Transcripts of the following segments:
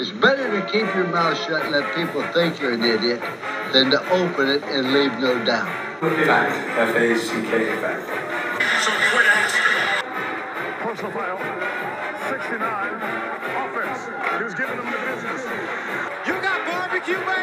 It's better to keep your mouth shut and let people think you're an idiot than to open it and leave no doubt. Fact. F A C K. Fact. So quit asking. Personal foul. 69. Offense. He was giving them the business. You got barbecue back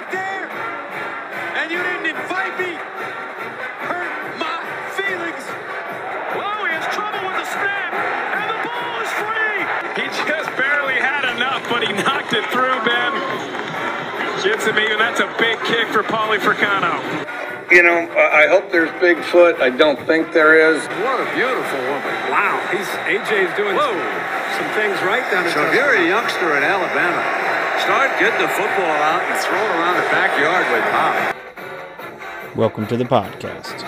Gets him even. That's a big kick for Paulie Fricano. You know, I I hope there's Bigfoot. I don't think there is. What a beautiful woman. Wow. He's AJ's doing some, some things right down in So if you're a youngster in Alabama, start getting the football out and throw it around the backyard with Pop. Welcome to the podcast.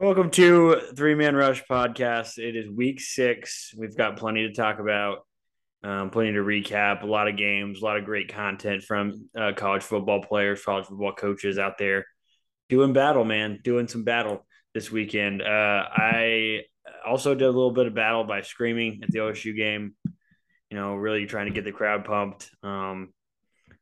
Welcome to Three Man Rush Podcast. It is week six. We've got plenty to talk about, um, plenty to recap, a lot of games, a lot of great content from uh, college football players, college football coaches out there doing battle, man, doing some battle this weekend. Uh, I also did a little bit of battle by screaming at the OSU game, you know, really trying to get the crowd pumped, um,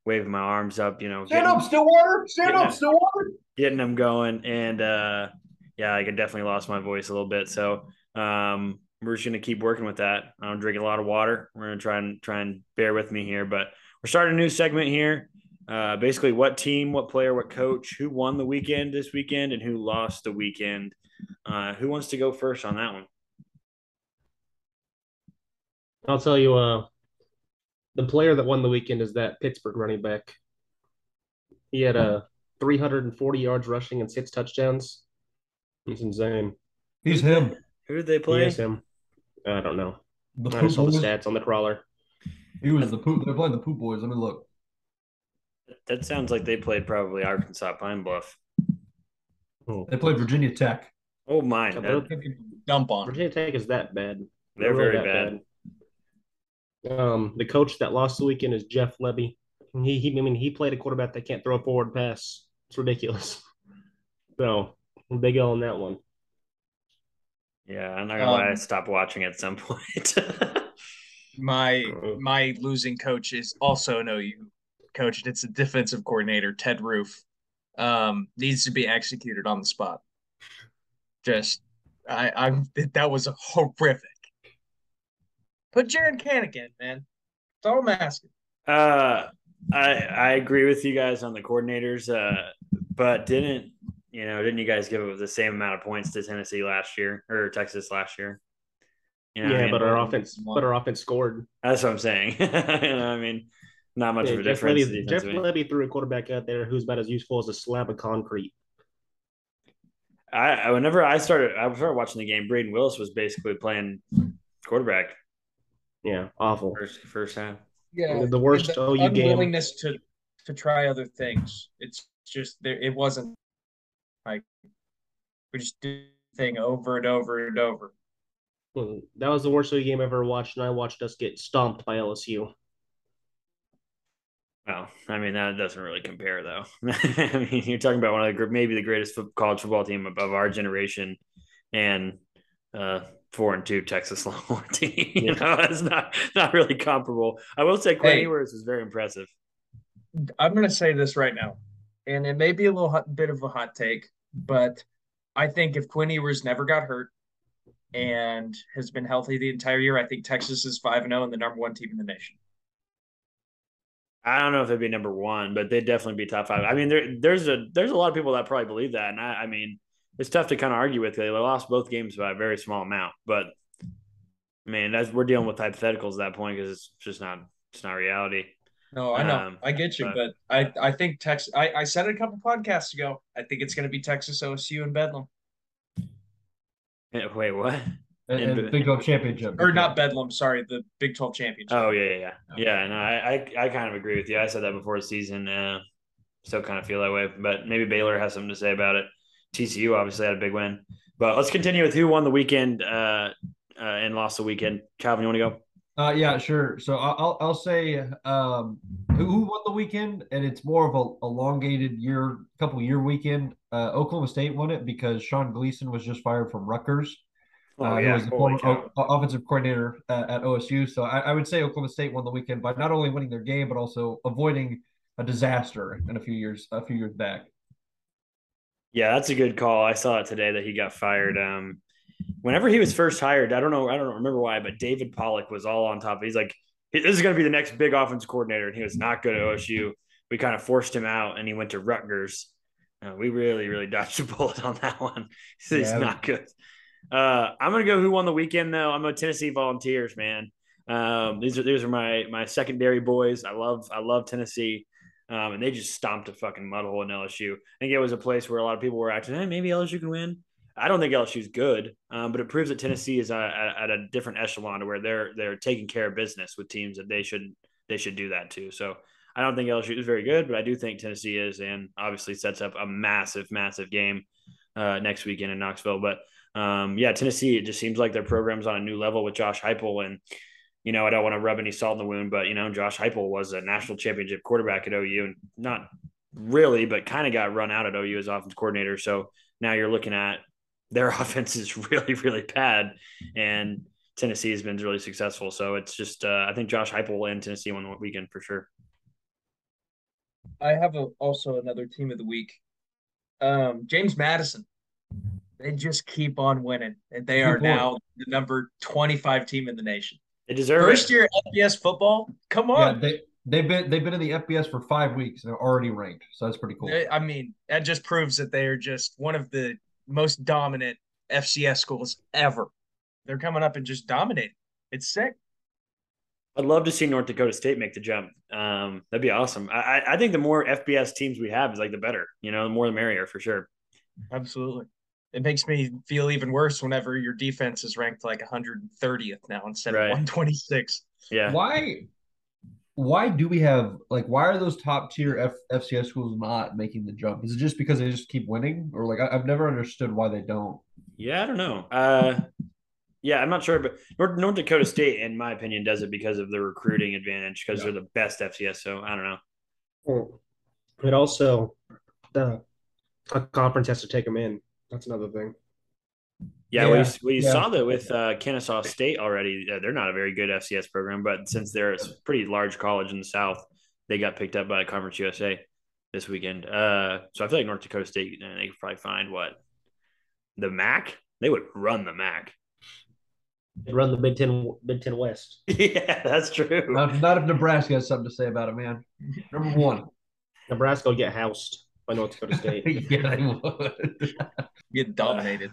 waving my arms up, you know, Stand getting- up, Stillwater. Stand up. Stillwater. getting them going. And uh, yeah, I could definitely lost my voice a little bit. So um, we're just gonna keep working with that. I'm drinking a lot of water. We're gonna try and try and bear with me here, but we're starting a new segment here. Uh, basically, what team, what player, what coach, who won the weekend this weekend, and who lost the weekend. Uh, who wants to go first on that one? I'll tell you, uh, the player that won the weekend is that Pittsburgh running back. He had uh, 340 yards rushing and six touchdowns. It's insane. He's him. Who did they He play? is him. I don't know. The I just saw the boys. stats on the crawler. He was the poop. They're playing the poop boys. Let me look. That sounds like they played probably Arkansas Pine Bluff. They played Virginia Tech. Oh my, So that- they're- Dump on. Virginia Tech is that bad. they're really very that bad. Um, the coach that lost the weekend is Jeff Lebby. He, he, I mean, he played a quarterback that can't throw a forward pass. It's ridiculous. So, big L on that one. Yeah, I'm not gonna lie, I Um, stopped watching at some point. My my losing coach is also no you coach. It's a defensive coordinator, Ted Roof. Um, needs to be executed on the spot. Just I I'm that was horrific. Put Jaren Kanak in, man. That's all I'm asking. Uh, I I agree with you guys on the coordinators. Uh, but didn't you know? Didn't you guys give it the same amount of points to Tennessee last year or Texas last year? You know what I yeah, mean? but our offense, but our offense scored. that's what I'm saying. you know I mean, not much Yeah, of a Jeff, difference. Lebby, Jeff defensively. Lebby threw a quarterback out there who's about as useful as a slab of concrete. I I- whenever I started, I started watching the game. Brayden Willis was basically playing quarterback Yeah, awful. first first half. Yeah, The worst the OU game. unwillingness to to try other things. It's just there. It wasn't like we just do the thing over and over and over. That was the worst OU game I ever watched, and I watched us get stomped by LSU. Well, I mean that doesn't really compare, though. I mean, you're talking about one of the gr- maybe the greatest college football team of, of our generation, and uh, four and two Texas Longhorn team. you Yeah. know, it's not not really comparable. I will say Quinn Hey. Ewers was very impressive. I'm going to say this right now, and it may be a little hot, bit of a hot take, but I think if Quinn Ewers never got hurt and has been healthy the entire year, I think Texas is five and zero and the number one team in the nation. I don't know if they'd be number one, but they'd definitely be top five. I mean, there there's a there's a lot of people that probably believe that, and I, I mean, it's tough to kind of argue with. They lost both games by a very small amount, but I mean, that's we're dealing with hypotheticals at that point because it's just not it's not reality. No, I know, Um, I get you, but- but I I think Texas. I I said it a couple podcasts ago. I think it's going to be Texas, OSU, and Bedlam, Eh, Wait, what? And, And- and Big 12 championship. or not Bedlam. Sorry, the Big Twelve championship. Oh yeah, yeah, yeah. Yeah, no, I, I I kind of agree with you. I said that before the season. Uh, still kind of feel that way, but maybe Baylor has something to say about it. TCU obviously had a big win, but let's continue with who won the weekend uh, uh, and lost the weekend. Calvin, you want to go? Uh, yeah, sure. So I- I'll I'll say um, who, won the weekend, and it's more of a elongated year, couple year weekend. Uh, Oklahoma State won it because Sean Gleeson was just fired from Rutgers. Oh, uh, yeah. was the former o- offensive coordinator at, at OSU. So I, I would say Oklahoma State won the weekend by not only winning their game but also avoiding a disaster in a few years a few years back. Yeah, that's a good call. I saw it today that he got fired. Um, whenever he was first hired, I don't know, I don't remember why, but David Pollack was all on top. He's like, this is going to be the next big offense coordinator, and he was not good at OSU. We kind of forced him out, and he went to Rutgers. Uh, we really, really dodged a bullet on that one. He's Yeah. not good. Uh, I'm going to go who won the weekend though. I'm a Tennessee Volunteers man. Um, these are these are my my secondary boys. I love I love Tennessee. Um, and they just stomped a fucking mud hole in LSU. I think it was a place where a lot of people were actually, hey, maybe LSU can win. I don't think LSU's good, um, but it proves that Tennessee is uh, at, a different echelon to where they're they're taking care of business with teams that they should they should do that too. So I don't think LSU is very good, but I do think Tennessee is, and obviously sets up a massive, massive game uh, next weekend in Knoxville. But um, yeah, Tennessee, it just seems like their program's on a new level with Josh Heupel. And, you know, I don't want to rub any salt in the wound, but, you know, Josh Heupel was a national championship quarterback at OU and not really, but kind of got run out at OU as offense coordinator. So now you're looking at their offense is really, really bad. And Tennessee has been really successful. So it's just, uh, I think Josh Heupel and Tennessee won the weekend for sure. I have a, also another team of the week. Um, James Madison. They just keep on winning, and they are point. now the number 25 team in the nation. They deserve First it. year FBS football. Come Yeah, on. they they've been they've been in the FBS for five weeks and they're already ranked. So that's pretty cool. They- I mean, that just proves that they are just one of the most dominant FCS schools ever. They're coming up and just dominating. It's sick. I'd love to see North Dakota State make the jump. Um, that'd be awesome. I, I- I think the more FBS teams we have is like the better. You know, the more the merrier for sure. Absolutely. It makes me feel even worse whenever your defense is ranked like 130th now instead Right. of 126. Yeah. Why why do we have like why are those top tier F, FCS schools not making the jump? Is it just because they just keep winning, or like I, I've never understood why they don't? Yeah, I don't know. Uh, yeah, I'm not sure, but North, North Dakota State, in my opinion, does it because of the recruiting advantage because they're the best FCS. So I don't know. Well, It also the a conference has to take them in. That's another thing. Yeah, we, Yeah, we yeah. saw that with uh, Kennesaw State already. Uh, they're not a very good FCS program, but since they're a pretty large college in the South, they got picked up by Conference USA this weekend. Uh, so I feel like North Dakota State, uh, they could probably find what the MAC. They would run the MAC. They run the Big Ten Big Ten West. yeah, that's true. Not, not if Nebraska has something to say about it, man. Number one. Nebraska will get housed by North Dakota State. yeah, they would. Get dominated.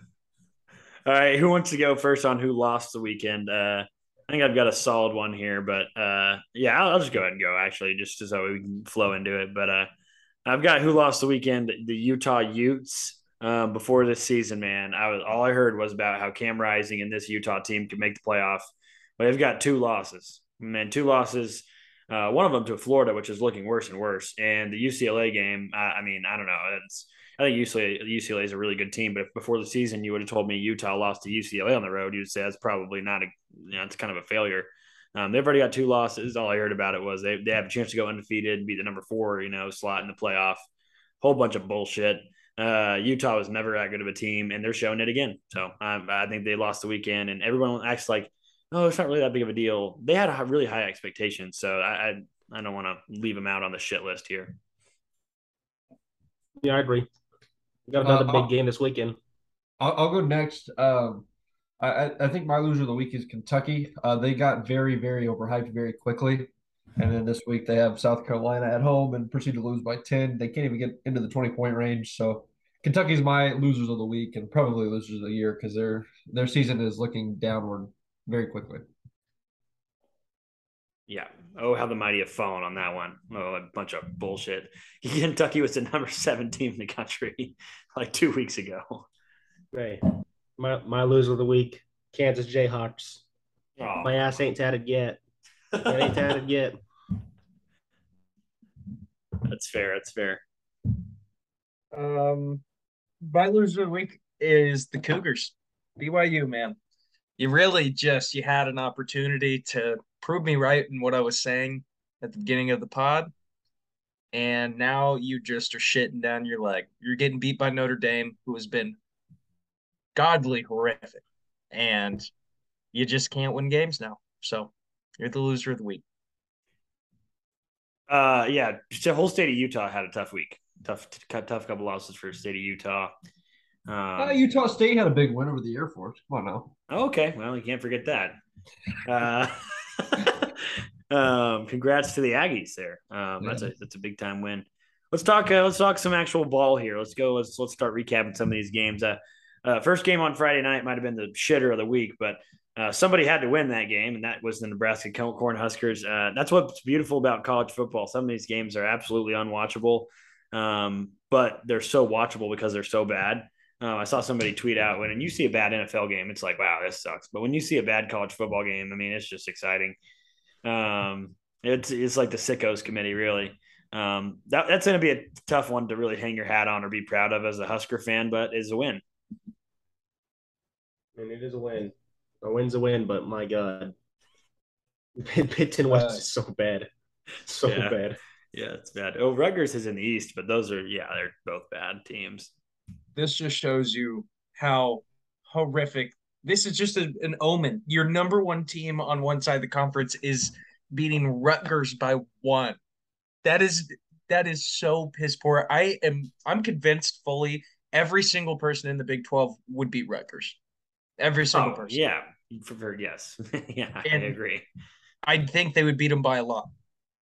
All right, who wants to go first on who lost the weekend? Uh, I think I've got a solid one here, but uh, yeah, I'll, I'll just go ahead and go actually, just so we can flow into it. But uh, I've got who lost the weekend, the Utah Utes. Um, before this season, man, I was all I heard was about how Cam Rising and this Utah team could make the playoff. But they've got two losses, man, two losses. Uh, one of them to Florida, which is looking worse and worse, and the UCLA game. I, I mean, I don't know. It's I think UCLA UCLA is a really good team, but if before the season you would have told me Utah lost to UCLA on the road, you'd say that's probably not a you know it's kind of a failure. Um, they've already got two losses. All I heard about it was they they have a chance to go undefeated be the number four you know slot in the playoff. Whole bunch of bullshit. Uh, Utah was never that good of a team, and they're showing it again. So um, I think they lost the weekend, and everyone acts like, oh, it's not really that big of a deal. They had a really high expectations, so I I, I don't want to leave them out on the shit list here. Yeah, I agree. We got another Uh, big game this weekend. I'll, I'll go next. Um, I, I- I think my loser of the week is Kentucky. Uh, they got very, very overhyped very quickly. And then this week they have South Carolina at home and proceed to lose by 10. They can't even get into the 20 point range. So Kentucky's my losers of the week and probably losers of the year because their their season is looking downward very quickly. Yeah. Oh, how the mighty have fallen on that one. Oh, a bunch of bullshit. Kentucky was the number seven team in the country like two weeks ago. Right. My my loser of the week, Kansas Jayhawks. Oh, My ass ain't tatted yet. It ain't tatted yet. that's fair. That's fair. Um, my loser of the week is the Cougars. BYU, man. You really just you had an opportunity to prove me right in what I was saying at the beginning of the pod. And now you just are shitting down your leg. You're getting beat by Notre Dame, who has been godly horrific. and you just can't win games now. So you're the loser of the week. Uh, yeah, the whole state of Utah had a tough week. Tough, tough couple losses for state of Utah. Um, Uh, Utah State had a big win over the Air Force. Come on now. Okay, well, you can't forget that. Uh, um, congrats to the Aggies there. Um, That's a that's a big time win. Let's talk. Uh, let's talk some actual ball here. Let's go. Let's let's start recapping some of these games. Uh, uh, first game on Friday night might have been the shitter of the week, but uh, somebody had to win that game, and that was the Nebraska Cornhuskers. Uh, that's what's beautiful about college football. Some of these games are absolutely unwatchable, um, but they're so watchable because they're so bad. Uh, I saw somebody tweet out when you see a bad NFL game, it's like, wow, this sucks. But when you see a bad college football game, I mean, it's just exciting. Um, it's it's like the sickos committee, really. Um, that, that's going to be a tough one to really hang your hat on or be proud of as a Husker fan, but is a win. And it is a win. A win's a win, but my God, Big Ten West Uh, is so bad, so Yeah. bad. Yeah, it's bad. Oh, Rutgers is in the East, but those are yeah, they're both bad teams. This just shows you how horrific this is just a, an omen. Your number one team on one side of the conference is beating Rutgers by one. That is that is so piss poor. I am I'm convinced fully every single person in the Big 12 would beat Rutgers. Every single Oh, person. yeah, for, for- yes, yeah, And- I agree. I think they would beat them by a lot.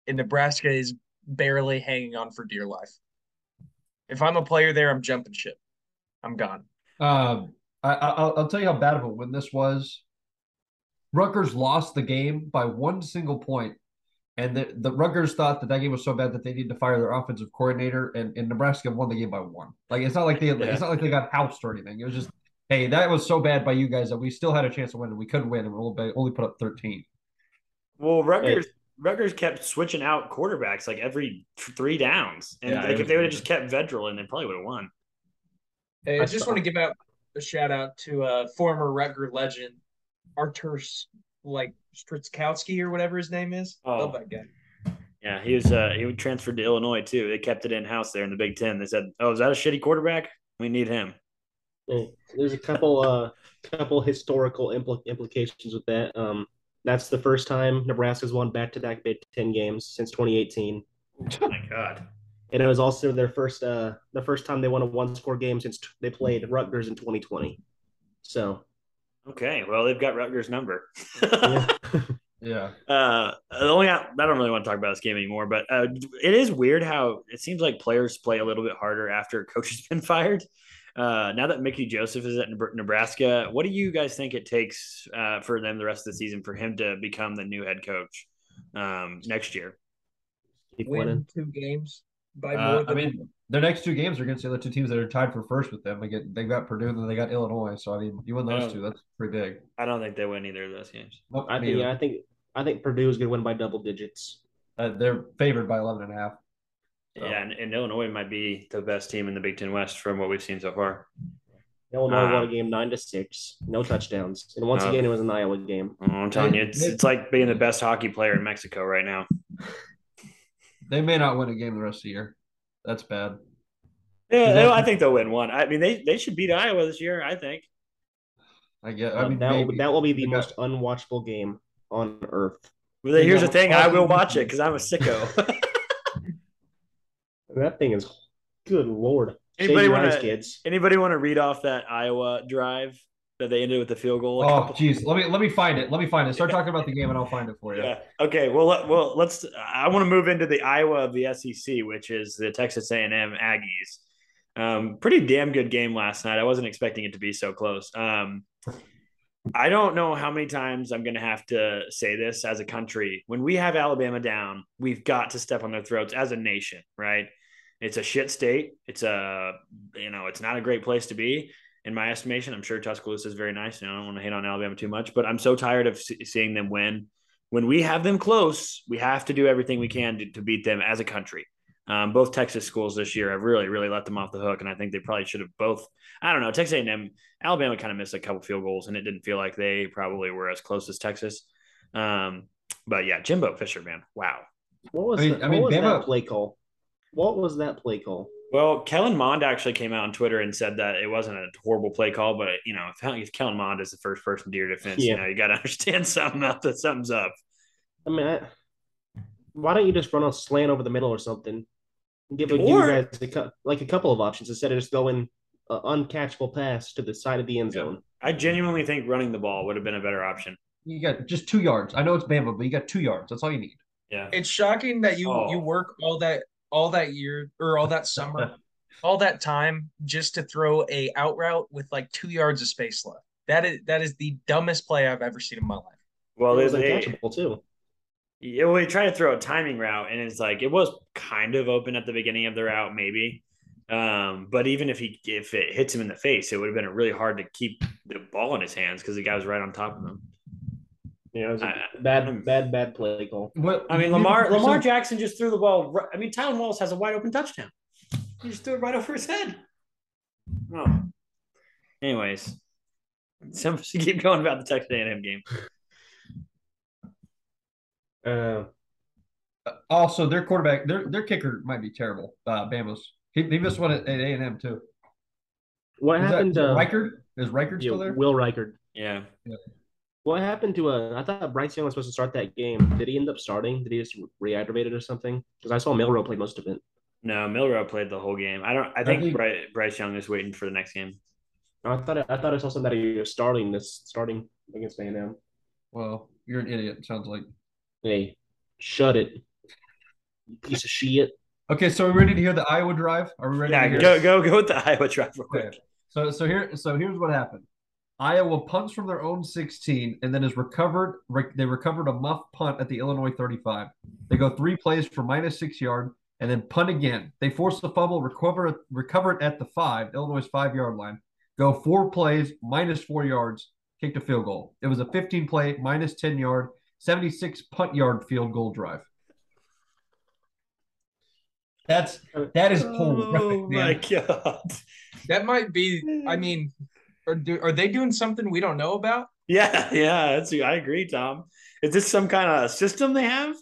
And Nebraska is barely hanging on for dear life. If I'm a player there, I'm jumping ship. I'm gone. Um, I, I, I'll, I'll tell you how bad of a win this was. Rutgers lost the game by one single point, and the, the Rutgers thought that that game was so bad that they needed to fire their offensive coordinator, and, and Nebraska won the game by one. Like it's not like they Yeah. it's not like they got housed or anything. It was just hey, that was so bad by you guys that we still had a chance to win, and we couldn't win, and we only, only put up thirteen. Well, Rutgers Rutgers kept switching out quarterbacks like every three downs, and Yeah, like if they would have just kept Vedral, and they probably would have won. Hey, I I just saw- want to give out a shout out to a former Rutger legend, Artur like Stritzkowski or whatever his name is. Oh. Love that guy. Yeah, he was uh, he transferred to Illinois too. They kept it in house there in the Big Ten. They said, "Oh, is that a shitty quarterback? We need him." Yeah, There's a couple uh couple historical impl- implications with that. Um, that's the first time Nebraska's won back-to-back Big Ten games since 2018, Oh my God. And it was also their first uh the first time they won a one-score game since t- they played Rutgers in 2020. So Okay, well they've got Rutgers' number. yeah. Yeah, Uh, the only I don't really want to talk about this game anymore, but uh, it is weird how it seems like players play a little bit harder after a coach has been fired. Uh, now that Mickey Joseph is at Nebraska, what do you guys think it takes uh, for them the rest of the season for him to become the new head coach um, next year? keep Win winning. two games by more uh, I than mean, their next two games are against the other two teams that are tied for first with them. They get they got Purdue and then they got Illinois. So I mean, you win those Oh. two, that's pretty big. I don't think they win either of those games. Nope, I me think yeah, I think I think Purdue is going to win by double digits. Uh, they're favored by 11 and a half. So. Yeah, and, and Illinois might be the best team in the Big Ten West from what we've seen so far. Illinois won a Um, game nine to six, no touchdowns, and once Uh, again it was an Iowa game. I'm telling you, it's it's like being the best hockey player in Mexico right now. They may not win a game the rest of the year. That's bad. Yeah, Is that- I think they'll win one. I mean, they they should beat Iowa this year. I think. I guess I mean, that will, maybe. that will be the most unwatchable game on earth. Well, here's the thing: I will watch it because I'm a sicko. That thing is good lord. Anybody wanna- kids? Anybody want to read off that Iowa drive that they ended with the field goal? Oh, geez. Let me let me find it. Let me find it. Start talking about the game, and I'll find it for you. Yeah. Okay. Well, let, well, let's. I want to move into the Iowa of the SEC, which is the Texas A&M Aggies. Um, pretty damn good game last night. I wasn't expecting it to be so close. Um, I don't know how many times I'm going to have to say this as a country. When we have Alabama down, we've got to step on their throats as a nation, right? It's a shit state. It's a, you know, it's not a great place to be in my estimation. I'm sure Tuscaloosa is very nice. You know, I don't want to hate on Alabama too much, but I'm so tired of see- seeing them win. When we have them close, we have to do everything we can to, to beat them as a country. Um, both Texas schools this year have really, really let them off the hook, and I think they probably should have both. I don't know. Texas A&M, Alabama kind of missed a couple field goals, and it didn't feel like they probably were as close as Texas. Um, but yeah, Jimbo Fisher, man, wow. What was, I mean- the- I mean, what was Bama- that play call? What was that play call? Well, Kellen Mond actually came out on Twitter and said that it wasn't a horrible play call, but you know, if, if Kellen Mond is the first person to your defense, Yeah. you know, you got to understand something up that something's up. I mean, I, why don't you just run a slant over the middle or something? Give, give Or- you guys a, like a couple of options instead of just going uh, uncatchable pass to the side of the end zone. I genuinely think running the ball would have been a better option. You got just two yards. I know it's Bama, but you got two yards. That's all you need. Yeah. It's shocking that you Oh. you work all that all that year or all that summer, all that time just to throw a out route with like two yards of space left. That is that is the dumbest play I've ever seen in my life. Well, it they, was they, uncatchable too. yeah, well, they tried to throw a timing route, and it's like it was kind of open at the beginning of the route, maybe. Um, but even if he if it hits him in the face, it would have been really hard to keep the ball in his hands because the guy was right on top of him. Yeah, it was a I- bad, bad, bad play call. What I mean, Lamar Lamar so- Jackson just threw the ball. ri- I mean, Tylan Wallace has a wide open touchdown. He just threw it right over his head. Oh. Anyways, some keep going about the Texas A&M game. Uh, Also, their quarterback, their their kicker might be terrible. Uh, Bama's. He, he missed one at A and M too. what Is happened is that to Reichard? Is Reichard yeah, still there? Will Reichard? Yeah. What happened to uh? I thought Bryce Young was supposed to start that game. Did he end up starting? Did he just re-aggravated or something? Because I saw Milroe play most of it. No, Milroe played the whole game. I don't. I think think- Bryce, Bryce Young is waiting for the next game. I thought I thought I saw something that he was starting this starting against A and M. Well, you're an idiot. it Sounds like. Hey, shut it, you piece of shit. Okay, so are we ready to hear the Iowa drive? Are we ready? Yeah, to hear go go go with the Iowa drive real quick. Okay. So so here so here's what happened. Iowa punts from their own 16 and then is recovered. Re- they recovered a muff punt at the Illinois 35. They go three plays for minus six yard and then punt again. They force the fumble, recover it, recover it at the five, Illinois five yard line. Go four plays, minus four yards, kicked a field goal. It was a 15 play, minus 10 yard, 76 punt yard field goal drive. That's that is oh horrific, Oh my man. god. That might be. I mean, are do, are they doing something we don't know about? Yeah, yeah, that's I agree, Tom. Is this some kind of system they have?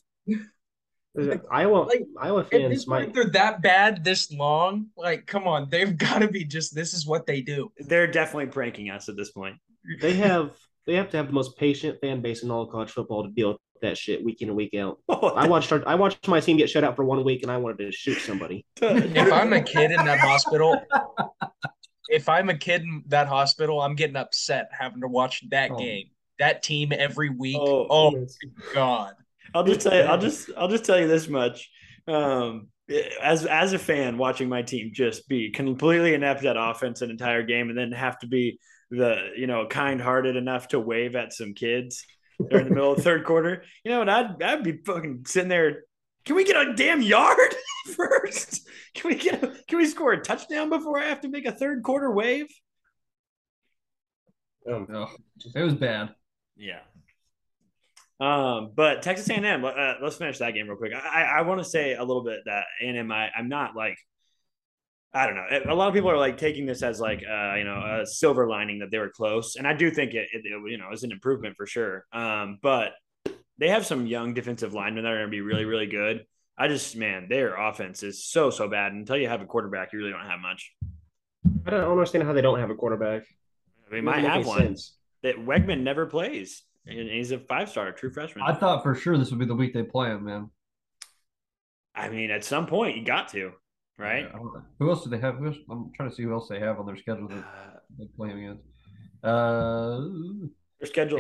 Iowa Like, Iowa At this fans point, might. they're that bad this long. Like, come on, they've got to be just. This is what they do. They're definitely pranking us at this point. They have they have to have the most patient fan base in all of college football to deal with that shit week in and week out. I watched our, I watched my team get shut out for one week, and I wanted to shoot somebody. If I'm a kid in that hospital, if I'm a kid in that hospital, I'm getting upset having to watch that Oh. game, that team every week. Oh. Oh, my God. I'll just tell you. I'll just. I'll just tell you this much. Um, as as a fan, watching my team just be completely inept at offense an entire game, and then have to be the you know kind hearted enough to wave at some kids during the middle of the third quarter. You know, and I'd I'd be fucking sitting there. Can we get a damn yard first? Can we get? A, can we score a touchdown before I have to make a third quarter wave? Oh, it was bad. Yeah. Um, but Texas A&M, uh, let's finish that game real quick. I, I want to say a little bit that A&M, I, I'm not like, I don't know. A lot of people are like taking this as like, uh, you know, a silver lining that they were close, and I do think it, it, it you know, is an improvement for sure. Um, but they have some young defensive linemen that are going to be really, really good. I just, man, their offense is so, so bad. Until you have a quarterback, you really don't have much. I don't understand how they don't have a quarterback. They Doesn't might have one. sense. That Weigman never plays, and he's a five star, true freshman. I thought for sure this would be the week they play him, man. I mean, at some point you got to, right? I. Who else do they have? Else, I'm trying to see who else they have on their schedule that they play him against. Uh, Their schedule.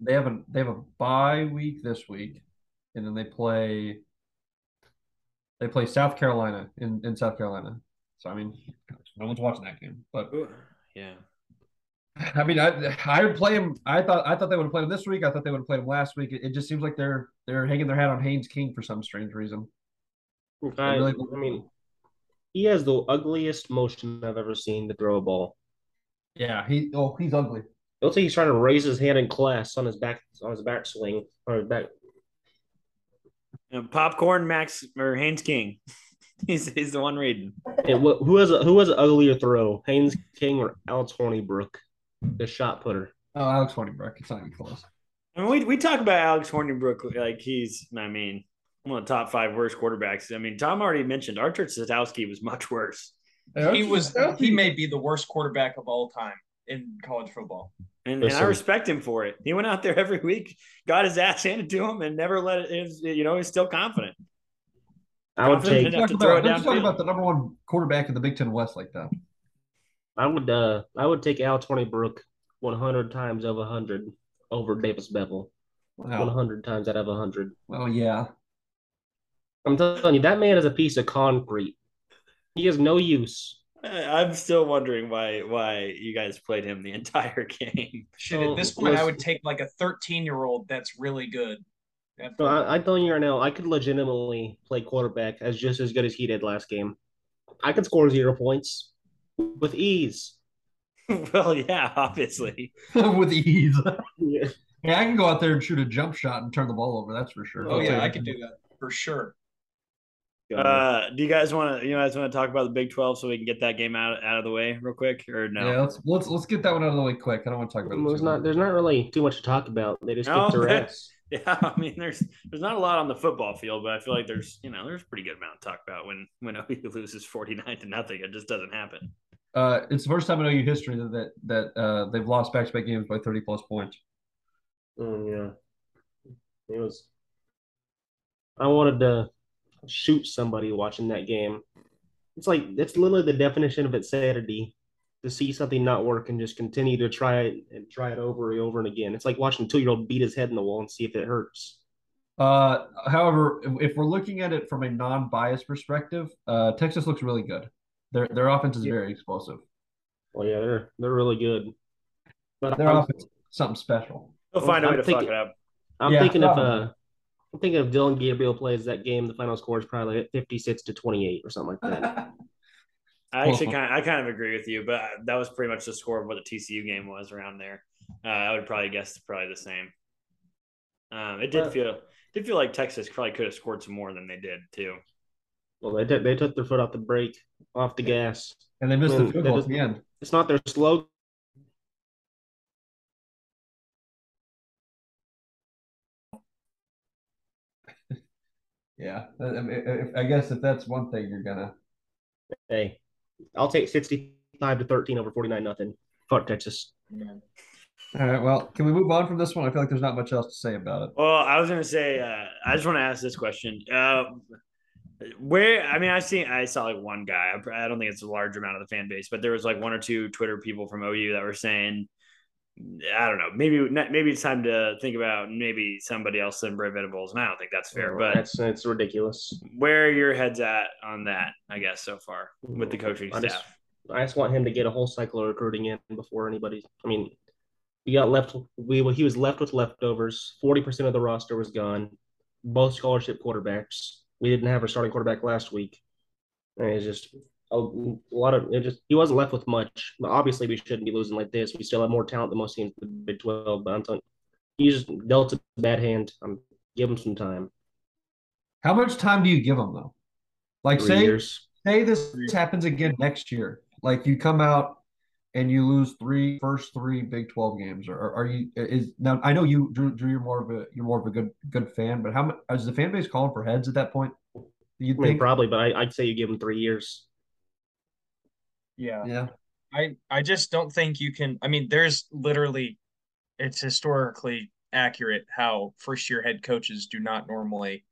they have a they have a bye week this week, and then they play they play South Carolina in, in South Carolina. So I mean, no one's watching that game. But Yeah. I mean, I I would play him. I thought I thought they would have played him this week. I thought they would have played him last week. It, it just seems like they're they're hanging their hat on Haynes King for some strange reason. I, really- I mean, he has the ugliest motion I've ever seen to throw a ball. Yeah, he oh he's ugly. It looks like he's trying to raise his hand in class on his back on his back swing or his back. And popcorn Max or Haynes King. he's he's the one reading. And wh- who has a who has an uglier throw, Haynes King or Alex Hornibrook, the shot putter? Oh, Alex Hornibrook. It's not even close. I mean, we, we talk about Alex Hornibrook like he's. I mean, one of the top five worst quarterbacks. I mean, Tom already mentioned Archer Sadowski was much worse. He was he may be the worst quarterback of all time in college football. And, and I respect him for it. He went out there every week, got his ass handed to him, and never let it. is- You know, he's still confident. I would Confident take. enough to Talk throw about, it let's talk about the number one quarterback in the Big Ten West like that. I would. Uh, I would take Al Twenty Brook one hundred times over hundred over Davis Beville. Wow. hundred times out of hundred. Well, yeah. I'm telling you, that man is a piece of concrete. He has no use. I- I'm still wondering why why you guys played him the entire game. Shit, Oh, at this point, I would take like a 13 year old that's really good. So I, I'm telling you right now, I could legitimately play quarterback as just as good as he did last game. I could score zero points with ease. well, yeah, obviously. With ease. Yeah. Yeah, I can go out there and shoot a jump shot and turn the ball over. That's for sure. Oh I'll yeah, I it. could do that for sure. Uh, do you guys want to you guys want to talk about the Big Twelve so we can get that game out out of the way real quick, or no? Yeah, let's let's let's get that one out of the way quick. I don't want to talk about it. There's not there's not really too much to talk about. They just No, kicked their but- ass. Yeah, I mean, there's there's not a lot on the football field, but I feel like there's you know there's a pretty good amount to talk about when when OU loses forty nine to nothing. It just doesn't happen. Uh, it's the first time in OU history that that, that uh, they've lost back to back games by thirty plus points. Oh yeah, it was. I wanted to shoot somebody watching that game. It's like it's literally the definition of insanity to see something not work and just continue to try it and try it over and over and again. It's like watching a two year old beat his head in the wall and see if it hurts. Uh, however, if if we're looking at it from a non biased perspective, uh, Texas looks really good. Their their offense is Yeah. very explosive. Well, yeah, they're they're really good. But Their I'm, offense something special. They'll find a way I'm to fuck thinking- it up. I'm Yeah, thinking if uh, I'm thinking if Dillon Gabriel plays that game, the final score is probably at 56 to 28 or something like that. I actually kind of, I kind of agree with you, but that was pretty much the score of what the TCU game was around there. Uh, I would probably guess it's probably the same. Um, it did Well- feel did feel like Texas probably could have scored some more than they did too. Well, they took they took their foot off the brake, off the gas. And they missed the Mm, field goal at the end. It's not their slogan. Yeah, I, I mean, I guess if that's one thing you're gonna. Hey, I'll take 65 to 13 over 49 nothing. Fuck Texas. All right, well, can we move on from this one? I feel like there's not much else to say about it. Well, I was gonna say, uh, I just want to ask this question. Uh, where I mean, I seen I saw like one guy. I don't think it's a large amount of the fan base, but there was like one or two Twitter people from OU that were saying, I don't know, maybe maybe it's time to think about maybe somebody else than Brent Venables, and I don't think that's fair. But that's that's ridiculous. where are your heads at on that? I guess so far with the coaching I staff. just, I just want him to get a whole cycle of recruiting in before anybody. I mean, we got left. We he was left with leftovers. Forty percent of the roster was gone. Both scholarship quarterbacks. We didn't have a starting quarterback last week. And it's just a, a lot of it. Just he wasn't left with much. But obviously, we shouldn't be losing like this. We still have more talent than most teams in the Big Twelve. But I'm telling you, he just dealt a bad hand. I'm give him some time. How much time do you give them though? Like Three say years. say this happens again next year. Like you come out and you lose three first three Big Twelve games, or, are you is now? I know you Drew. Drew, you're more of a you're more of a good good fan, but how much is the fan base calling for heads at that point? You I mean, think? probably, but I, I'd say you give him three years. Yeah. Yeah. I I just don't think you can. I mean, there's literally, it's historically accurate how first year head coaches do not normally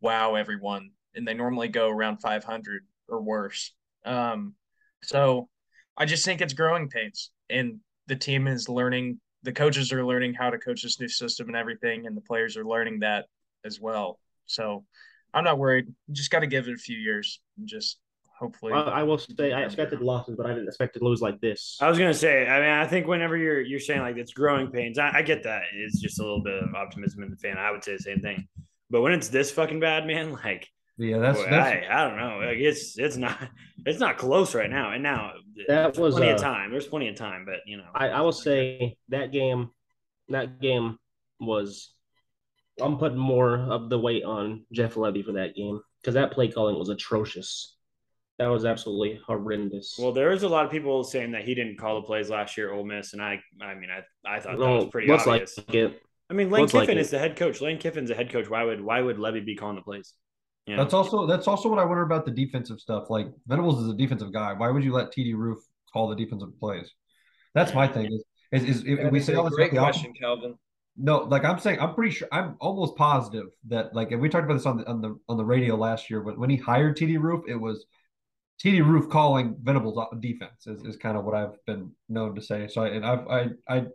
wow everyone, and they normally go around 500 or worse. Um, so I just think it's growing pains, and the team is learning. The coaches are learning how to coach this new system and everything, and the players are learning that as well. So I'm not worried. You just got to give it a few years, and just hopefully. I, I will say I expected losses, but I didn't expect to lose like this. I was gonna say, I mean, I think whenever you're you're saying like it's growing pains, I, I get that. It's just a little bit of optimism in the fan. I would say the same thing. But when it's this fucking bad, man, like Yeah, that's boy, that's I, I don't know. Like it's it's not it's not close right now. And now That was, plenty uh, of time. There's plenty of time, but you know, I, I will say that game, that game was. I'm putting more of the weight on Jeff Lebby for that game because that play calling was atrocious. That was absolutely horrendous. well, there was a lot of people saying that he didn't call the plays last year at Ole Miss, and I I mean I I thought that No, was oh, pretty looks obvious. like it. I mean, Lane Looks like Kiffin it. is the head coach. Lane Kiffin's the head coach. Why would why would Lebby be calling the plays? You know? That's also that's also what I wonder about the defensive stuff. Like Venables is a defensive guy. Why would you let TD Roof call the defensive plays? That's my thing. Is is, is if we say a all this great about the off- question, Calvin. No, like I'm saying, I'm pretty sure. I'm almost positive that like, and we talked about this on the on the on the radio last year. But when he hired TD Roof, it was TD Roof calling Venables defense is, is kind of what I've been known to say. So I, and I've I I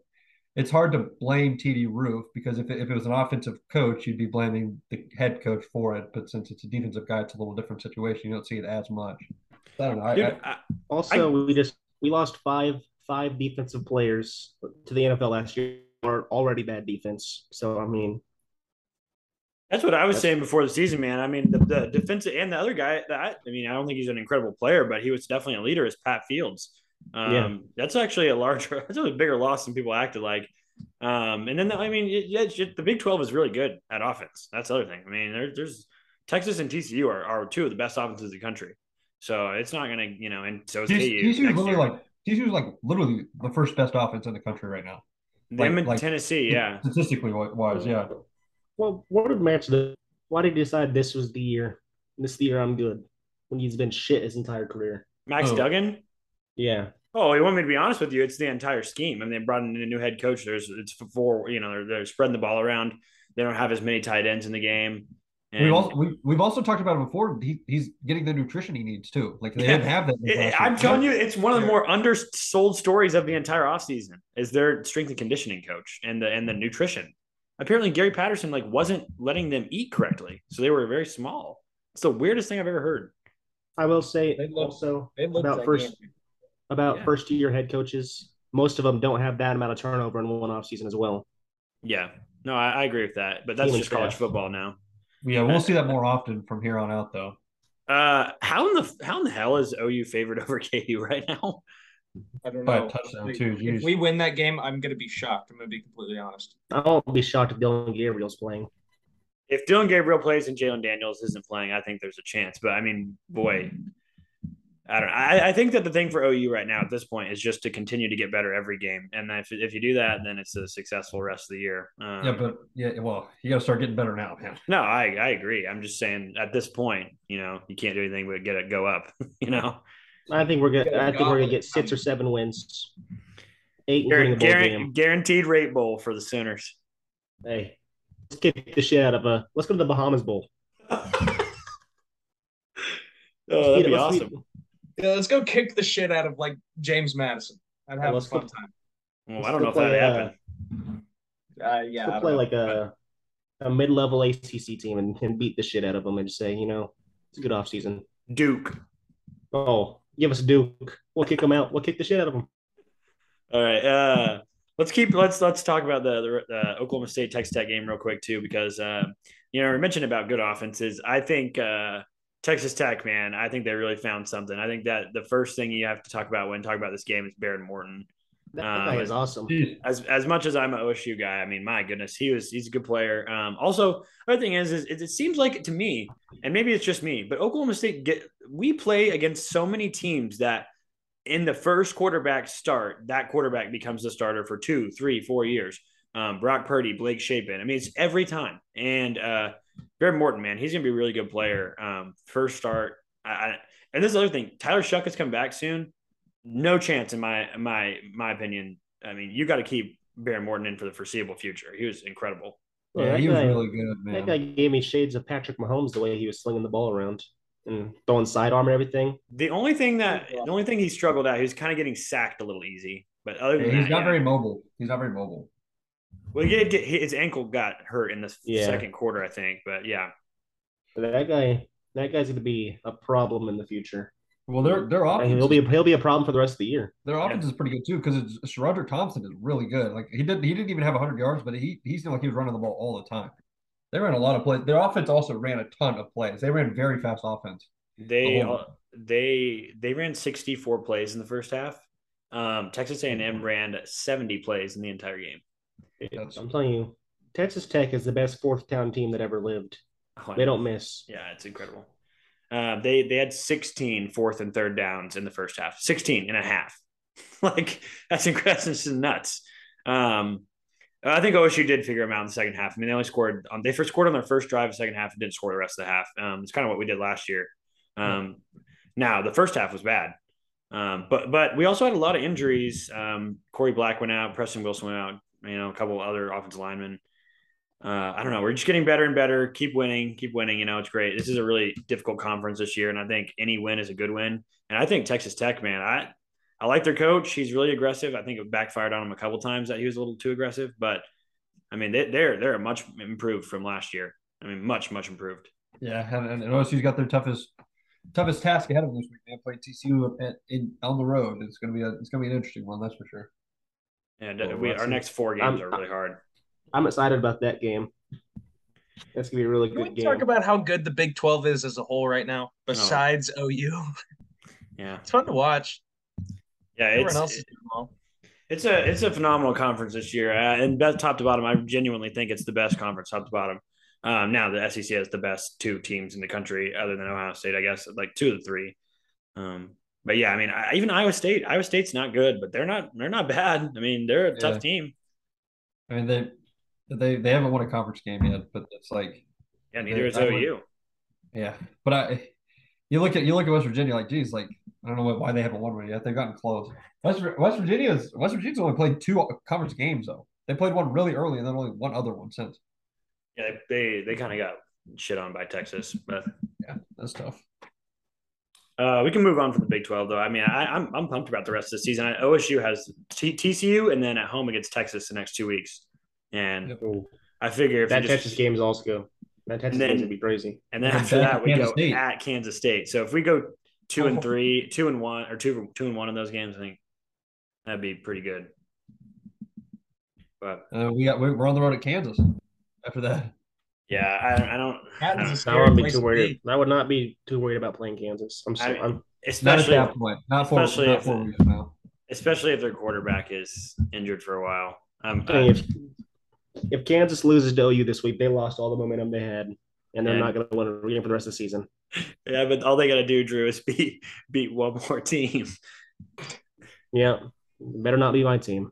it's hard to blame TD Roof because if it, if it was an offensive coach, you'd be blaming the head coach for it. But since it's a defensive guy, it's a little different situation. You don't see it as much. I don't know. I, Dude, I, I- Also, we just we lost five five defensive players to the NFL last year. Are already bad defense. So I mean, That's what I was That's- saying before the season, man. I mean, the, the defensive and the other guy that I, I mean, I don't think he's an incredible player, but he was definitely a leader. Is Pat Fields? Um, Yeah. that's actually a larger, that's a bigger loss than people acted like. Um, and then I mean, it, yeah, it's the Big Twelve is really good at offense. That's the other thing. I mean, there, there's Texas and TCU are, are two of the best offenses in the country. So it's not gonna, you know, and so is TCU is literally year. like TCU is like literally the first best offense in the country right now. them like- in like- Tennessee, yeah. Statistically wise, yeah. Well, what did Match the? Why did he decide this was the year? This is the year I'm good when he's been shit his entire career. Max Oh. Duggan. Yeah, Oh, you want me to be honest with you? It's the entire scheme. I mean, they brought in a new head coach. There's it's for you know they're, they're spreading the ball around. They don't have as many tight ends in the game. And We've also we, we've also talked about it before. He, he's getting the nutrition he needs too. Like they Yeah. didn't have that. It- I'm telling you, it's one of the more undersold stories of the entire offseason is their strength and conditioning coach and the and the nutrition. Apparently, Gary Patterson like wasn't letting them eat correctly, so they were very small. It's the weirdest thing I've ever heard. I will say They look- also They look about first gigantic. about Yeah. first year head coaches. Most of them don't have that amount of turnover in one off season as well. Yeah, no, I, I agree with that, but that's Team just college staff. football now. Yeah, we'll see that more often from here on out, though. Uh, how in the how in the hell is OU favored over KU right now? I don't By know. touchdown, Like, too, If we win that game, I'm gonna be shocked. I'm gonna be completely honest. I won't be shocked if Dillon Gabriel's playing. if Dillon Gabriel plays and Jalon Daniels isn't playing, I think there's a chance. But I mean, boy, I don't know. I, I think that the thing for OU right now at this point is just to continue to get better every game. And if, if you do that, then it's a successful rest of the year. Um, Yeah, but yeah, well, you got to start getting better now, man. no, I, I agree. I'm just saying at this point, you know, you can't do anything but get it go up, you know. I think we're gonna. I think we're gonna get six or seven wins. Eight, including the Guaran- bowl game. guaranteed rate bowl for the Sooners. Hey, let's kick the shit out of a. Let's go to the Bahamas Bowl. Oh, that'd be Let's beat- awesome. Yeah, let's go kick the shit out of like James Madison. I'd have a let's fun go- time. Well, I don't know if that go happened. Uh, yeah, Let's play don't like a a mid level ACC team and, and beat the shit out of them and just say, you know, it's a good off season. Duke. Oh, give us Duke. We'll kick them out. We'll kick the shit out of them. All right. Uh, let's keep let's let's talk about the the uh, Oklahoma State Texas Tech game real quick too, because uh, you know we mentioned about good offenses. I think uh, Texas Tech, man, I think they really found something. I think that the first thing you have to talk about when talking about this game is Behren Morton. That Um, guy is awesome. As as much as I'm an OSU guy, I mean, my goodness, he was he's a good player. Um, also, other thing is, is it, it seems like to me, and maybe it's just me, but Oklahoma State get we play against so many teams that in the first quarterback start, that quarterback becomes the starter for two, three, four years. Um, Brock Purdy, Blake Shapen. I mean, it's every time. And uh, Behren Morton, man, he's gonna be a really good player. Um, first start. I, I, and this is the other thing. Tyler Shough is coming back soon. No chance in my my my opinion. I mean, you got to keep Behren Morton in for the foreseeable future. He was incredible. Yeah, Yeah, that he was guy- really good, That man. guy gave me shades of Patrick Mahomes the way he was slinging the ball around and throwing sidearm and everything. The only thing that the only thing he struggled at, he was kind of getting sacked a little easy. But other than Yeah, he's that, not yeah. very mobile. He's not very mobile. well, he did get his ankle got hurt in the Yeah. second quarter, I think. But yeah, that guy, that guy's going to be a problem in the future. Well, their their And offense, he'll be he'll be a problem for the rest of the year. their offense is pretty good too because SaRodorick Thompson is really good. Like he didn't he didn't even have 100 yards, but he he seemed like he was running the ball all the time. They ran a lot of plays. Their offense also ran a ton of plays. They ran very fast offense. they Oh. uh, they they ran sixty four plays in the first half. Um, Texas A and M ran seventy plays in the entire game. That's I'm telling you, Texas Tech is the best fourth town team that ever lived. Oh, They don't miss. Yeah, it's incredible. Uh, they they had 16 fourth and third downs in the first half, 16 and a half. like that's incredible. That's nuts. Um, I think OSU did figure them out in the second half. I mean, they only scored on they first scored on their first drive, the second half, and didn't score the rest of the half. Um, it's kind of what we did last year. Um, now the first half was bad, um, but but we also had a lot of injuries. Um, Korie Black went out, Preston Wilson went out. You know, a couple other offensive linemen. Uh, I don't know. We're just getting better and better. Keep winning, keep winning. You know, it's great. This is a really difficult conference this year, and I think any win is a good win. And I think Texas Tech, man, I I like their coach. He's really aggressive. I think it backfired on him a couple times that he was a little too aggressive, but I mean, they, they're they're much improved from last year. I mean, much much improved. Yeah, and, and OSU's got their toughest toughest task ahead of them this week. They play TCU at, in, on the road. It's gonna be a it's gonna be an interesting one, that's for sure. And uh, we our next four games are really hard. I'm excited about that game. That's gonna be a really Can good we game. talk about how good the Big 12 is as a whole right now, besides OU? Yeah, It's fun to watch. yeah. Everyone It's else is doing well. it's a it's a phenomenal conference this year, uh, and best top to bottom. I genuinely think it's the best conference top to bottom. Um, now the SEC has the best two teams in the country, other than Ohio State, I guess, like two of the three. Um, but yeah, I mean, I, even Iowa State, Iowa State's not good, but they're not they're not bad. I mean, they're a tough team. I mean they they they haven't won a conference game yet, but it's like Yeah, neither is I would- OU. Yeah, but I you look at you look at West Virginia like, geez, like I don't know why they haven't won one yet. They've gotten close. West West Virginia's West Virginia's only played two conference games though. They played one really early and then only one other one since. Yeah, they they kind of got shit on by Texas, but Yeah, that's tough. Uh, we can move on from the Big Twelve, though. I mean, I, I'm I'm pumped about the rest of the season. I, OSU has T- TCU and then at home against Texas the next two weeks, and Ooh. I figure if that you just, Texas game is also good. That Texas game would be crazy. and then after that we Kansas go State. at Kansas State. So if we go two Oh. and three, two and one, or two two and one in those games, I think that'd be pretty good. But Uh, we got we're on the road at Kansas after that. yeah, I, I don't, I Kansas is don't I wouldn't be too worried. be. I would not be too worried about playing Kansas. I'm so I- I'm Not at especially that point. Not for especially not if- four weeks especially if their quarterback is injured for a while. Um, I mean, if if Kansas loses to OU this week, they lost all the momentum they had, and they're And- not going to win a game for the rest of the season. yeah, but all they got to do, Drew, is beat beat one more team. Yeah, better not be my team.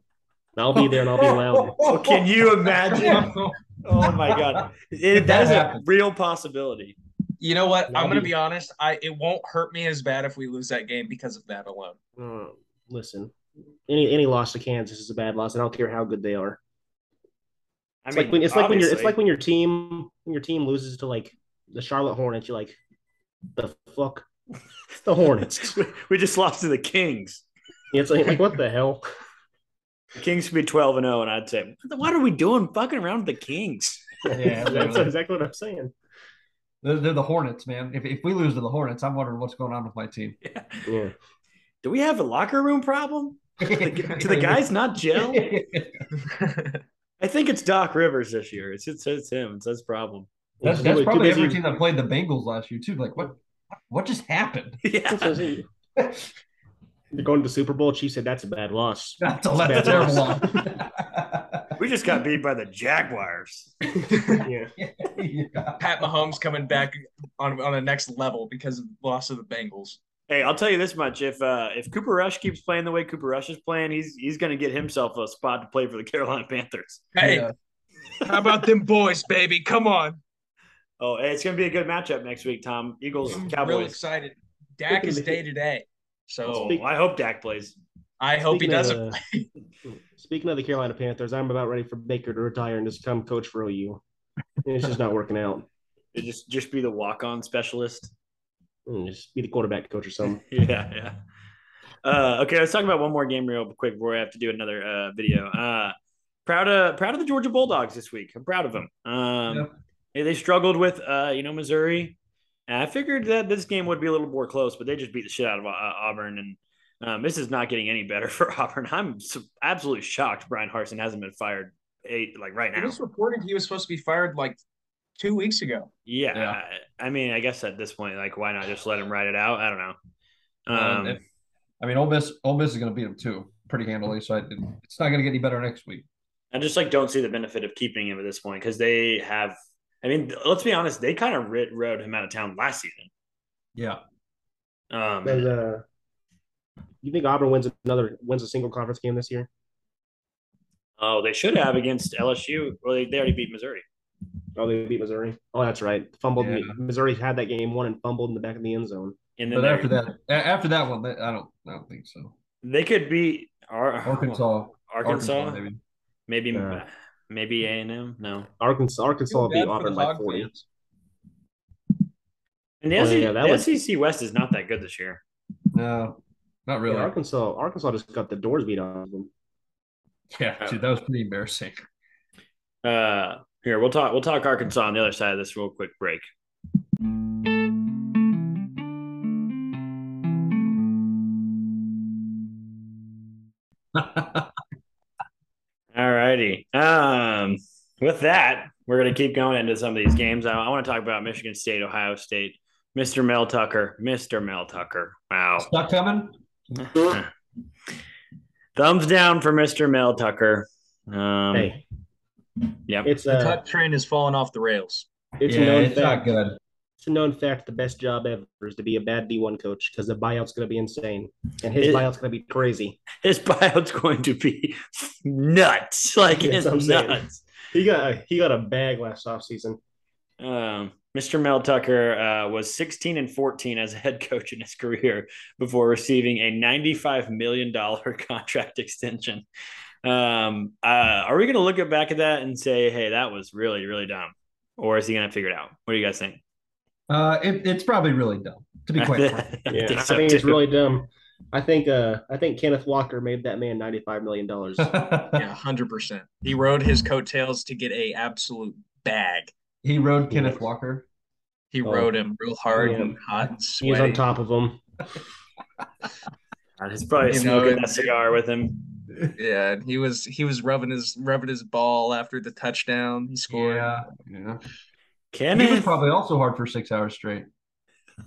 I'll be there and I'll be loud. Oh, can you imagine? Oh my god, it, that is a real possibility. You know what? I'm gonna be honest. I it won't hurt me as bad if we lose that game because of that alone. Uh, listen, any any loss to Kansas is a bad loss. I don't care how good they are. I It's mean, like when it's like when you're it's like when your team when your team loses to like the Charlotte Hornets. You're like, the fuck, It's the Hornets. we, we just lost to the Kings. It's like, like what the hell? The Kings could be twelve and zero, and I'd say, what are we doing, fucking around with the Kings? Yeah, that's exactly what I'm saying. They're, they're the Hornets, man. If, if we lose to the Hornets, I'm wondering what's going on with my team. Yeah. Yeah. Do we have a locker room problem? Do the guys not gel? I think it's Doc Rivers this year. It's it's, it's him. It's his problem. That's, Too- that's too probably every team that played the Bengals last year too. Like what? What just happened? Yeah. That's what I'm saying. They're going to the Super Bowl. Chief said that's a bad loss. That's a, It's that's a bad terrible loss. one. We just got beat by the Jaguars. yeah. yeah. Pat Mahomes coming back on on a next level because of loss of the Bengals. Hey, I'll tell you this much: if uh, if Cooper Rush keeps playing the way Cooper Rush is playing, he's he's going to get himself a spot to play for the Carolina Panthers. Hey, Yeah. how about them boys, baby? Come on. Oh, hey, it's going to be a good matchup next week, Tom. Eagles, I'm real Cowboys. excited. Dak is day to day. So Oh, Speak- I hope Dak plays. I hope he Speaking of, doesn't. uh, speaking of the Carolina Panthers, I'm about ready for Baker to retire and just come coach for OU. It's just not working out. It just just be the walk on specialist. Mm, Just be the quarterback coach or something. yeah, yeah. Uh, okay, let's talk about one more game real quick before I have to do another uh, video. Uh, proud of proud of the Georgia Bulldogs this week. I'm proud of them. Um, Yeah. they- they struggled with uh, you know Missouri. And I figured that this game would be a little more close, but they just beat the shit out of uh, Auburn, and um, this is not getting any better for Auburn. I'm so absolutely shocked Bryan Harsin hasn't been fired eight like right now. It was reported he was supposed to be fired like two weeks ago. Yeah, Yeah. I, I mean, I guess at this point, like, why not just let him ride it out? I don't know. Um, Um, if- I mean, Ole Miss, Ole Miss is going to beat them too, pretty handily. So I, it's not going to get any better next week. I just like don't see the benefit of keeping him at this point because they have. I mean, let's be honest, they kind of rid, rode him out of town last season. Yeah. Um, And, uh, you think Auburn wins another wins a single conference game this year? Oh, they should have against LSU. Well, they, they already beat Missouri. Oh, they beat Missouri. Oh, that's right. Fumbled. Yeah. Missouri had that game won and fumbled in the back of the end zone. And then But after that, after that one, I don't, I don't think so. they could beat Ar- Arkansas, Arkansas, maybe. maybe Yeah. maybe A and M. No, Arkansas, Arkansas Feel beat bad Auburn by forty. fans. and the, Oh, SEC, yeah, that the was- SEC West is not that good this year. No, not really. Yeah, Yeah, Arkansas, Arkansas just got the doors beat out of them. dude, that was pretty embarrassing. Uh, here we'll talk. We'll talk Arkansas on the other side of this real quick break. All righty. Um, with that, we're going to keep going into some of these games. I, I want to talk about Michigan State, Ohio State. Mr. Mel Tucker. Mr. Mel Tucker. Wow. Stuck coming. Thumbs down for Mr. Mel Tucker. Um, Hey, Yep. it's The uh, train is falling off the rails. it's yeah, a known it's fact. not good. It's a known fact. The best job ever is to be a bad D one coach because the buyout's going to be insane, and his It- buyout's going to be crazy. His buyout's going to be nuts. Like it's what I'm saying. nuts. He got a, he got a bag last offseason. Um, Mr. Mel Tucker uh, was 16 and 14 as a head coach in his career before receiving a $95 million contract extension. Um, uh, are we going to look at back at that and say, hey, that was really, really dumb? Or is he going to figure it out? What do you guys think? Uh, it, it's probably really dumb. To be quite frank. I Yeah, think I so, think it's really dumb. I think uh I think Kenneth Walker made that man ninety five million dollars. Yeah, hundred percent. He rode his coattails to get a absolute bag. he rode Kenneth Walker. He Oh. rode him real hard Yeah. and hot and He was on top of him. Uh, He's probably You smoking and- that cigar with him. Yeah, and he was he was rubbing his rubbing his ball after the touchdown he scored. Yeah, yeah. He was probably also hard for six hours straight.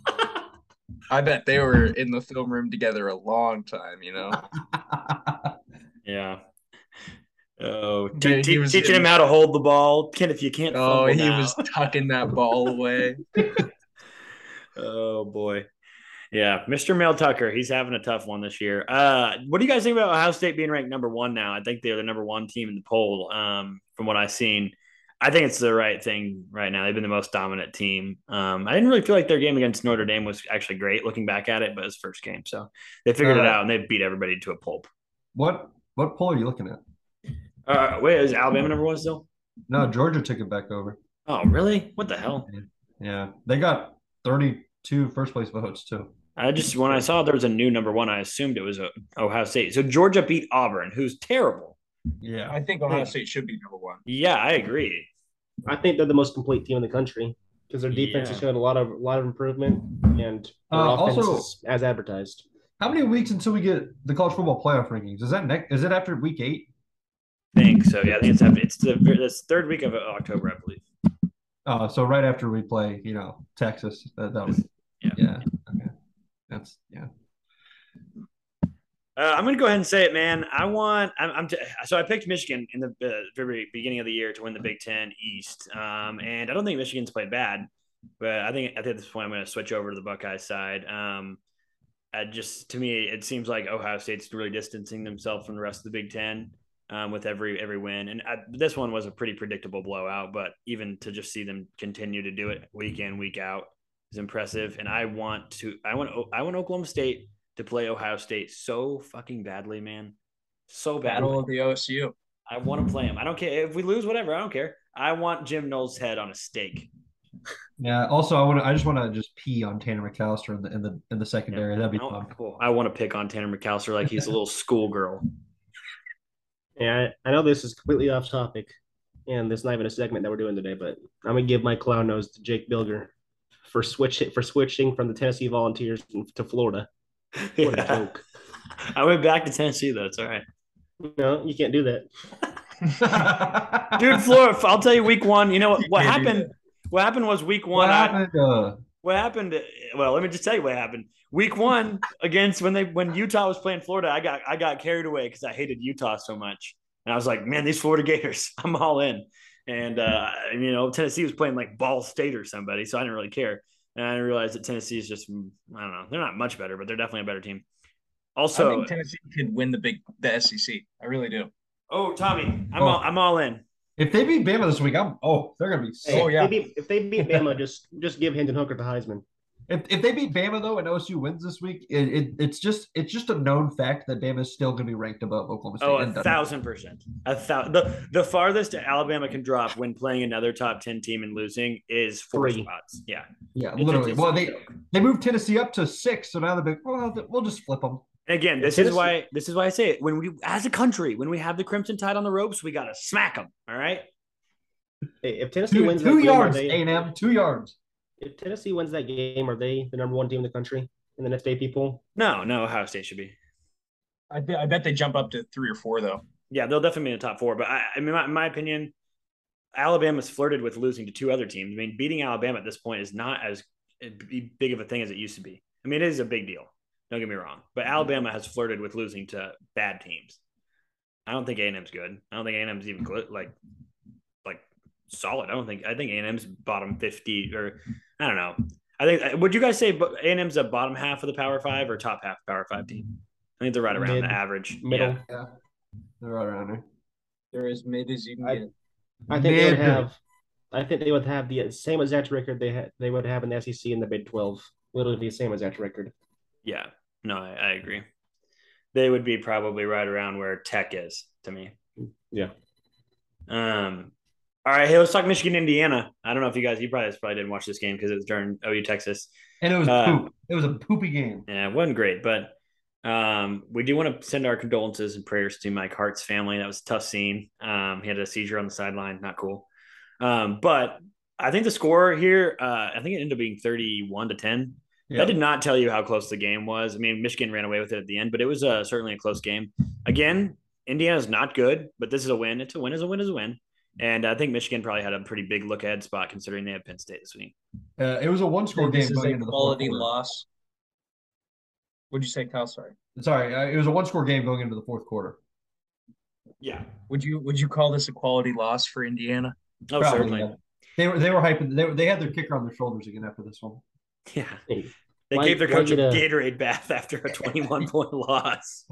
I bet they were in the film room together a long time. You know, yeah. Oh, Dude, te- he teaching in- him how to hold the ball. Kenneth, you can't. oh, he now. was tucking that ball away. Oh boy. Yeah, Mr. Mel Tucker, he's having a tough one this year. Uh, what do you guys think about Ohio State being ranked number one now? I think they're the number one team in the poll. Um, from what I've seen, I think it's the right thing right now. They've been the most dominant team. Um, I didn't really feel like their game against Notre Dame was actually great looking back at it, but it's first game, so they figured it Uh, out and they beat everybody to a pulp. What what poll are you looking at? Uh, wait, is Alabama number one still? No, Georgia took it back over. Oh, really? What the hell? Yeah, they got 32 first place votes too. I just when I saw there was a new number one, I assumed it was uh, Ohio State. So Georgia beat Auburn, who's terrible. Yeah, I think Ohio State should be number one. Yeah, I agree. I think they're the most complete team in the country because their defense has Yeah. shown a lot of a lot of improvement and their Uh, also- is as advertised. How many weeks until we get the college football playoff rankings? Is that next? Is it after week eight? think so. Yeah, I think it's happening. It's the this third week of October, I believe. Oh, so right after we play, you know, Texas. That, that was Yeah. yeah. That's yeah. Uh, I'm gonna go ahead and say it, man. I want. I'm, I'm t- so I picked Michigan in the uh, very beginning of the year to win the Big Ten East, um, and I don't think Michigan's played bad, but I think I think at this point I'm going to switch over to the Buckeye side. Um, I just to me, it seems like Ohio State's really distancing themselves from the rest of the Big Ten um, with every every win, and I, this one was a pretty predictable blowout. But even to just see them continue to do it week in week out is impressive. And I want to, I want, I want Oklahoma State to play Ohio State so fucking badly, man, so Battle badly. of the OSU. I want to play him. I don't care if we lose, whatever. I don't care. I want Jim Knowles' head on a stake. Yeah. Also, I want to. I just want to just pee on Tanner McCalister in the in the in the secondary. That'd be I, fun. cool. I want to pick on Tanner McCalister like he's a little schoolgirl. Yeah, I, I know this is completely off topic, and this is not even a segment that we're doing today, but I'm gonna give my clown nose to Jake Bilger for switch for switching from the Tennessee Volunteers to Florida. What a joke! I went back to Tennessee though. It's all right, No, you can't do that. dude. Florida. I'll tell you, week one. You know what? What happened? What happened was week What one. I. Uh, what happened? Well, let me just tell you what happened. Week one against when they when Utah was playing Florida, I got I got carried away because I hated Utah so much, and I was like, man, these Florida Gators, I'm all in. And uh, you know, Tennessee was playing like Ball State or somebody, so I didn't really care. And I realized that Tennessee is just I don't know, they're not much better, but they're definitely a better team. I Also, think Tennessee could win the big the SEC. I really do. Oh, Tommy, I'm Oh. all, I'm all in. If they beat Bama this week, I'm oh, they're gonna be. Hey, yeah. if, they beat, if they beat Bama, just just give Hendon Hooker the Heisman. If, if they beat Bama though and OSU wins this week, it, it it's just it's just a known fact that Bama is still going to be ranked above Oklahoma State. Oh, a thousand percent. A thousand. The the farthest Alabama can drop when playing another top ten team and losing is four Three. spots. Yeah, Yeah, It's- literally. well, they joke. they moved Tennessee up to six, so now they're big. Well, we'll just flip them. And again, this Tennessee- is why this is why I say it. When we, as a country, when we have the Crimson Tide on the ropes, we gotta smack them. All right. Hey, if Tennessee Two, wins two that game, are yards, they, A and M, two yards. If Tennessee wins that game, are they the number one team in the country in the next eight people? No, no, Ohio State should be. I, bet- I bet they jump up to three or four though. Yeah, they'll definitely be in the top four. But I, I mean, my, in my opinion, Alabama's flirted with losing to two other teams. I mean, beating Alabama at this point is not as big of a thing as it used to be. I mean, it is a big deal. Don't get me wrong, but mm-hmm. Alabama has flirted with losing to bad teams. I don't think A&M's good. I don't think A&M's even good, like like solid. I don't think. I think A&M's bottom fifty or I don't know. I think. Would you guys say A&M's a bottom half of the Power Five or top half Power Five team? I think they're right around Mid- the average. Middle. Yeah. Yeah, they're right around there. They're as mid as you can I- get. I think they would have. I think they would have the same exact record they had. They would have in the SEC in the Big Twelve. Literally the same exact record. Yeah, no, I, I agree. They would be probably right around where Tech is to me. Yeah. Um. All right, hey, let's talk Michigan, Indiana. I don't know if you guys, you probably probably didn't watch this game because it was during OU Texas. And it was Uh, poop. It was a poopy game. Yeah, it wasn't great, but um, we do want to send our condolences and prayers to Mike Hart's family. That was a tough scene. Um, he had a seizure on the sideline, not cool. Um, but I think the score here, uh, I think it ended up being thirty-one to ten. Yeah. That did not tell you how close the game was. I mean, Michigan ran away with it at the end, but it was uh, certainly a close game. Again, Indiana's not good, but this is a win. It's a win. Is a win. Is a win. And I think Michigan probably had a pretty big look ahead spot considering they have Penn State this week. Uh, it was a one score game This is going a into the fourth quality quarter. loss. What'd you say, Kyle? Sorry. Sorry, uh, it was a one score game going into the fourth quarter. Yeah. Would you would you call this a quality loss for Indiana? Oh, Probably, certainly. yeah. They were they were hyping. They, were, they had their kicker on their shoulders again after this one. Yeah. Hey, They Why- gave their coach a a- Gatorade bath after a 21 point loss.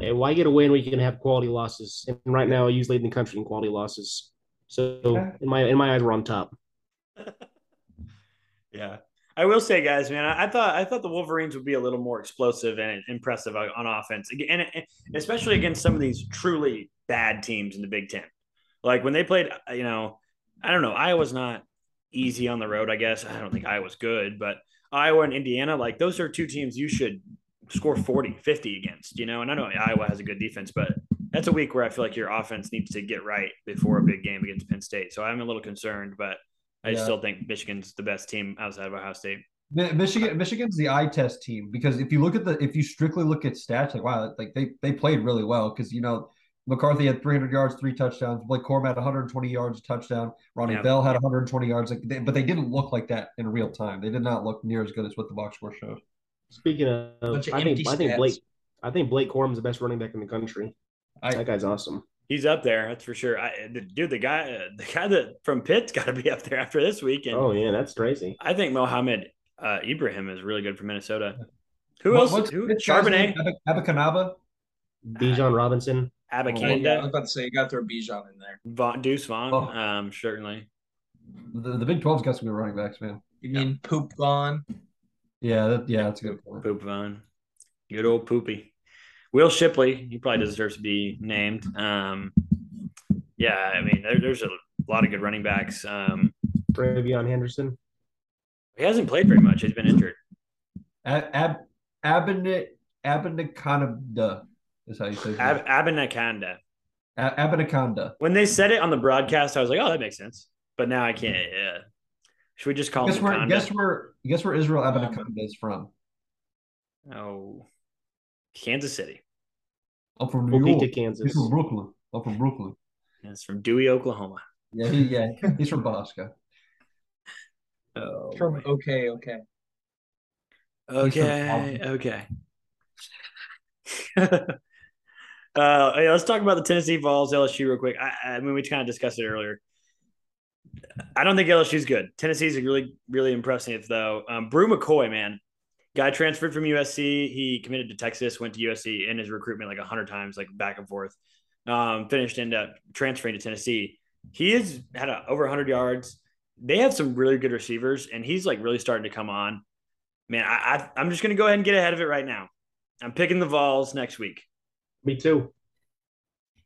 Hey, why get a win when you can have quality losses? And right now, U's leading the country in quality losses. So in my in my eyes, we're on top. Yeah. I will say, guys, man, I, I thought I thought the Wolverines would be a little more explosive and impressive on, on offense, and, and especially against some of these truly bad teams in the Big Ten. Like when they played, uh, you know, I don't know, Iowa's not easy on the road. I guess I don't think Iowa's good, but Iowa and Indiana, like those are two teams you should score 40, 50 against, you know. And I know Iowa has a good defense, but that's a week where I feel like your offense needs to get right before a big game against Penn State. So I'm a little concerned, but I Yeah. still think Michigan's the best team outside of Ohio State. Michigan Michigan's the eye test team because if you look at the if you strictly look at stats, like wow, like they they played really well because you know McCarthy had 300 yards, three touchdowns. Blake Corum had 120 yards, a touchdown. Ronnie Yeah. Bell had 120 yards. Like, they, but they didn't look like that in real time. They did not look near as good as what the box score showed. Speaking of, of I think empty I think. Blake I think Blake Corum's the best running back in the country. I- that guy's awesome. He's up there, that's for sure. I, the, dude, the guy, uh, the guy that from Pitt's got to be up there after this week. And Oh yeah, that's crazy. I think Mohammed uh, Ibrahim is really good for Minnesota. Who What- else? Who? this guy's name? Charbonnet, Ab- Abakanaba. Bijan Robinson. Oh, yeah, I was about to say you got to throw Bijan in there. Vaughn, Deuce Vaughn, Oh. um, certainly. The, the Big 12's got some good running backs, man. You mean Poop Vaughn? Yeah, that, yeah, that's a good point. Poop Vaughn, good old Poopy. Will Shipley, he probably deserves to be named. Um, yeah, I mean, there, there's a lot of good running backs. Um, TreVeyon Henderson. he hasn't played very much; he's been injured. Ab, Ab, Abinit, Abinaconda is how you say his name. Ab- Abanakanda. A- Abinaconda. When they said it on the broadcast, I was like, "Oh, that makes sense." But now I can't. Yeah. Should we just call Guess him where, Wakanda? guess where guess where Israel um, Abinaconda is from? Oh, Kansas City. I'm from New York. Topeka, He's Kansas. from Brooklyn. I'm from Brooklyn. That's from Dewey, Oklahoma. Yeah, he, yeah, he's from Bosco. Oh, From okay, okay. okay, okay. uh, let's talk about the Tennessee Vols LSU real quick. I, I mean, we kind of discussed it earlier. I don't think LSU's good. Tennessee's really, really impressive though. Um, Bru McCoy, man, guy transferred from USC. He committed to Texas, went to USC in his recruitment like hundred times, like back and forth. um, finished end up transferring to Tennessee. He has had a, over 100 yards. They have some really good receivers, and he's like really starting to come on. Man, I, I, I'm just going to go ahead and get ahead of it right now. I'm picking the Vols next week. Me too.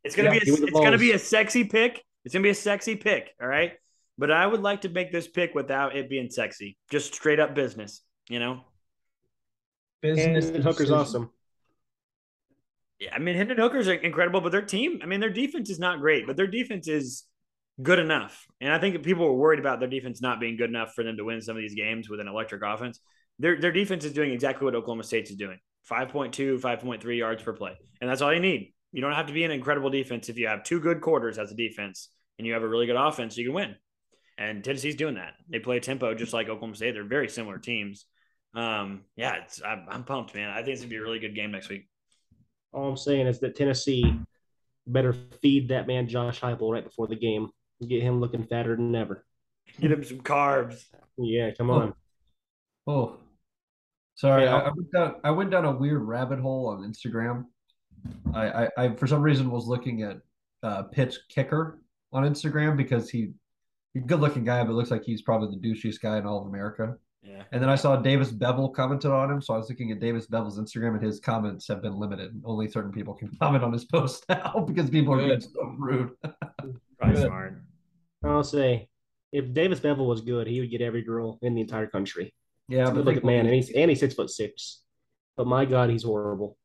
It's gonna Yeah, be a, me the it's gonna be a sexy pick. It's gonna be a sexy pick. All right, but I would like to make this pick without it being sexy. Just straight up business. You know. Business And Hooker's awesome. Yeah, I mean, Hendon Hooker's incredible, but their team, I mean, their defense is not great, but their defense is good enough. And I think that people were worried about their defense not being good enough for them to win some of these games with an electric offense. Their their defense is doing exactly what Oklahoma State's is doing 5.2, 5.3 yards per play. And that's all you need. You don't have to be an incredible defense if you have two good quarters as a defense and you have a really good offense, you can win. And Tennessee's doing that. They play tempo just like Oklahoma State. They're very similar teams. Um, yeah, it's, I'm, I'm pumped, man. I think it's gonna be a really good game next week. All I'm saying is that Tennessee better feed that man Josh Heupel right before the game. Get him looking fatter than ever. Get him some carbs. Yeah, come on. Oh, sorry. Yeah. I, I went down. I went down a weird rabbit hole on Instagram. I, I, I for some reason was looking at uh, Pitch Kicker on Instagram because he, he's a good-looking guy, but looks like he's probably the douchiest guy in all of America. Yeah. And then I saw Davis Beville commented on him, so I was looking at Davis Beville's Instagram, and his comments have been limited. Only certain people can comment on his post now because people are being so rude. Probably Good. smart. I'll say if Davis Beville was good, he would get every girl in the entire country. Yeah, He's a but good looking people- man, and he's and he's six foot six. But my God, he's horrible.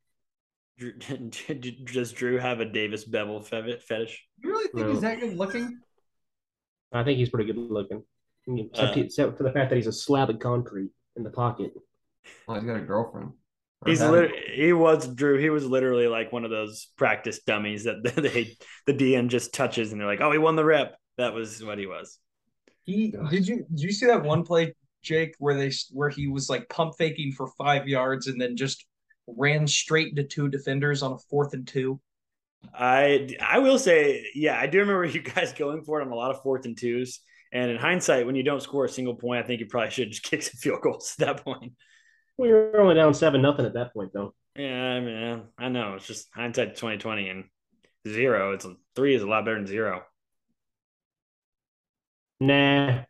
Drew- Does Drew have a Davis Beville fetish? You really think No. he's that good looking? I think he's pretty good looking, except, Uh, except for the fact that he's a slab of concrete in the pocket. Well, he's got a girlfriend. He's lit- he was Drew. He was literally like one of those practice dummies that they the DM just touches and they're like, oh, he won the rep. That was what he was. He did you did you see that one play, Jake, where they where he was like pump faking for five yards and then just ran straight into two defenders on a fourth and two? I I will say, yeah, I do remember you guys going for it on a lot of fourth and twos. And in hindsight, when you don't score a single point, I think you probably should just kick some field goals at that point. We were only down seven nothing at that point, though. Yeah, I mean, I know it's just hindsight twenty twenty and zero. It's three is a lot better than zero. Nah,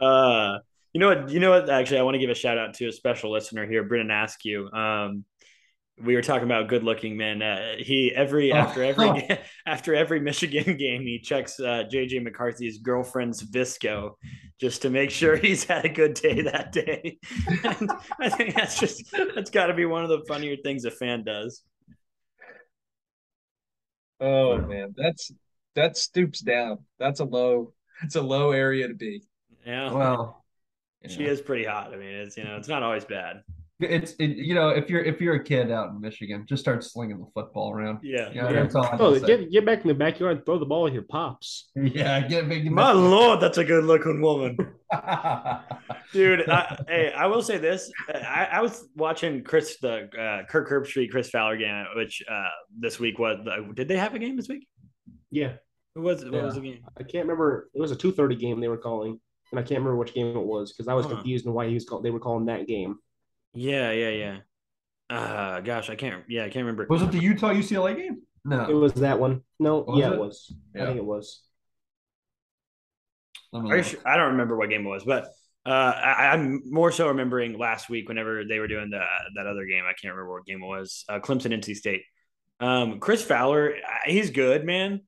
Uh, you know what? You know what? Actually, I want to give a shout out to a special listener here, Brennan Askew. Um, we were talking about good-looking men. Uh, he every Oh. after every after every Michigan game, he checks uh, JJ McCarthy's girlfriend's VSCO just to make sure he's had a good day that day. and I think that's just that's got to be one of the funnier things a fan does. Oh man, that's that stoops down. That's a low. That's a low area to be. Yeah, Well, she is pretty hot. I mean, it's you know, it's not always bad. it's it, you know if you're if you're a kid out in Michigan, just start slinging the football around. Yeah, Yeah, Yeah. that's all. Oh, can say. get get back in the backyard and throw the ball with your pops. yeah, get big. My lord, that's a good-looking woman. Dude, I, hey, I will say this: I, I was watching Chris the uh, Kirk Herbstreit Chris Fowler game, which uh, this week was. Did they have a game this week? Yeah, it was what Yeah. was the game? I can't remember. It was a two thirty game they were calling, and I can't remember which game it was because I was Huh. confused on why he was called. They were calling that game. Yeah, yeah, yeah. Uh gosh, I can't. Yeah, I can't remember. Was it the Utah UCLA game? No, it was that one. No, Was yeah, it? it was. I think it was. Let Are you sure? I don't remember what game it was, but uh, I, I'm more so remembering last week whenever they were doing the that other game. I can't remember what game it was. Uh, Clemson, NC State. Um, Chris Fowler, he's good, man.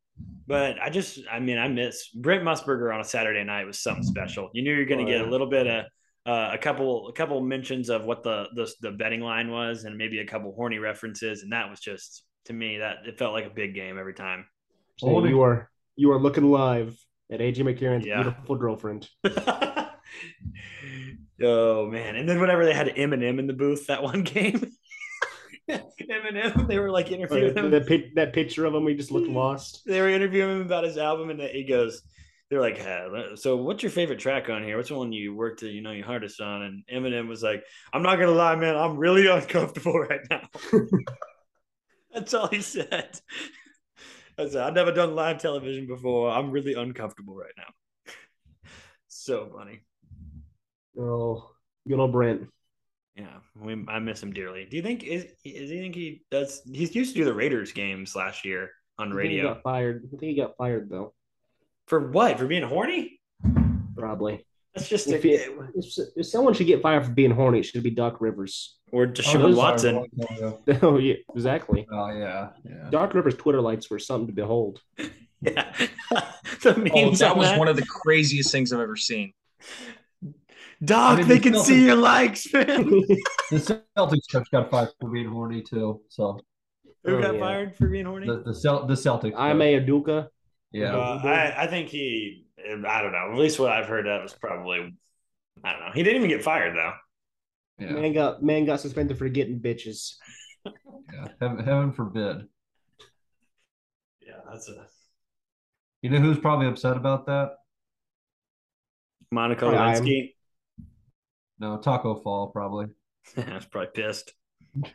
But I just, I mean, I miss Brent Musburger on a Saturday night was something special. You knew you're going to get a little bit of uh, a couple, a couple mentions of what the, the the betting line was, and maybe a couple horny references, and that was just to me that it felt like a big game every time. So Holding- you are you are looking live at AJ McCarron's Yeah. beautiful girlfriend. oh man! And then whenever they had Eminem in the booth that one game, Eminem, they were like interviewing him. that pic, that picture of him, we just looked lost. They were interviewing him about his album, and he goes, "They're like, "Uh, so what's your favorite track on here? What's the one you worked, you know, your hardest on?" And Eminem was like, "I'm not gonna lie, man, I'm really uncomfortable right now." That's all he said. I said, I've never done live television before. I'm really uncomfortable right now. so funny. Oh, good old Brent. Yeah, we, I miss him dearly. Do you think is is he think he does? He's used to do the Raiders games last year on I think he radio. got fired. I think he got fired though. For what? For being horny? Probably. That's just If, a, it- if, if someone should get fired for being horny, it should be Doc Rivers. or Oh, Deshaun those are Watson. long time ago. oh yeah, exactly. Oh yeah, yeah. Doc Rivers' Twitter likes were something to behold. Yeah, the Oh, that on was that. one of the craziest things I've ever seen. Doc, I mean, they the can Celtics- see your likes, man. The Celtics coach got fired for being horny too. So Who Oh, got yeah. fired for being horny? the the, Cel- the Celtics. I'm coach. a Udoka. yeah. Uh, I, I think he, I don't know. At least what I've heard of was probably, I don't know. He didn't even get fired though. yeah. Man got man got suspended for getting bitches. yeah. Heaven, heaven forbid. Yeah, that's a You know who's probably upset about that? Monica Probably I am. Lewinsky. No, Taco Fall probably. I was probably pissed. No,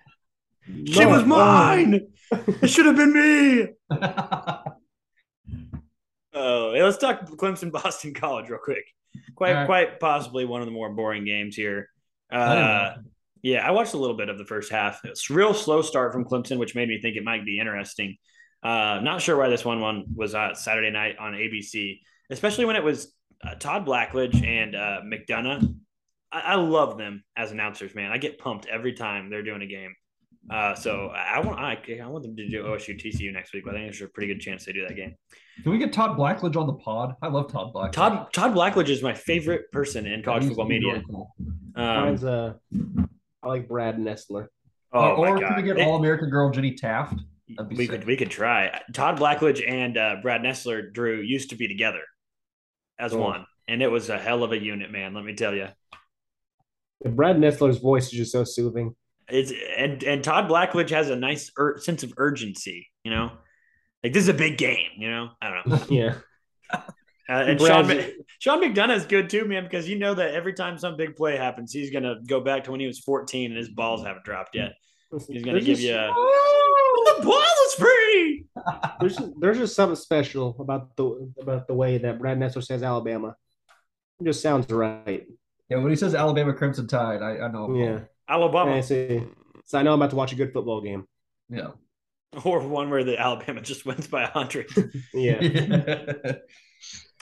She was mine. it should have been me. Oh, hey, let's talk Clemson Boston College real quick. Quite, All right. quite possibly one of the more boring games here. Uh, know. yeah, I watched a little bit of the first half. It's a real slow start from Clemson, which made me think it might be interesting. Uh, not sure why this one one was uh, Saturday night on ABC, especially when it was uh, Todd Blackledge and uh, McDonough. I, I love them as announcers, man. I get pumped every time they're doing a game. Uh, so I, I want I, I want them to do OSU TCU next week. But I think there's a pretty good chance they do that game. Can we get Todd Blackledge on the pod? I love Todd Blackledge. Todd Todd Blackledge is my favorite person in college football media. really cool. Um, uh, I like Brad Nessler. oh or my or god, can we get All American girl Jenny Taft? We sick. could we could try. Todd Blackledge and uh, Brad Nessler, Drew used to be together as Oh. one, and it was a hell of a unit, man. Let me tell you. Brad Nessler's voice is just so soothing. It's and and Todd Blackledge has a nice ur- sense of urgency. You know, like this is a big game. You know, I don't know. Yeah. Uh, and Sean, Sean McDonough is good too, man, because you know that every time some big play happens, he's gonna go back to when he was 14 and his balls haven't dropped yet. He's gonna There's give just- you a the ball is free. There's there's just something special about the about the way that Brad Nessler says Alabama. It just sounds right. Yeah, when he says Alabama Crimson Tide, I, I know. Yeah. Alabama, And I see. so I know I'm about to watch a good football game. Yeah. or one where the Alabama just wins by hundred. Yeah.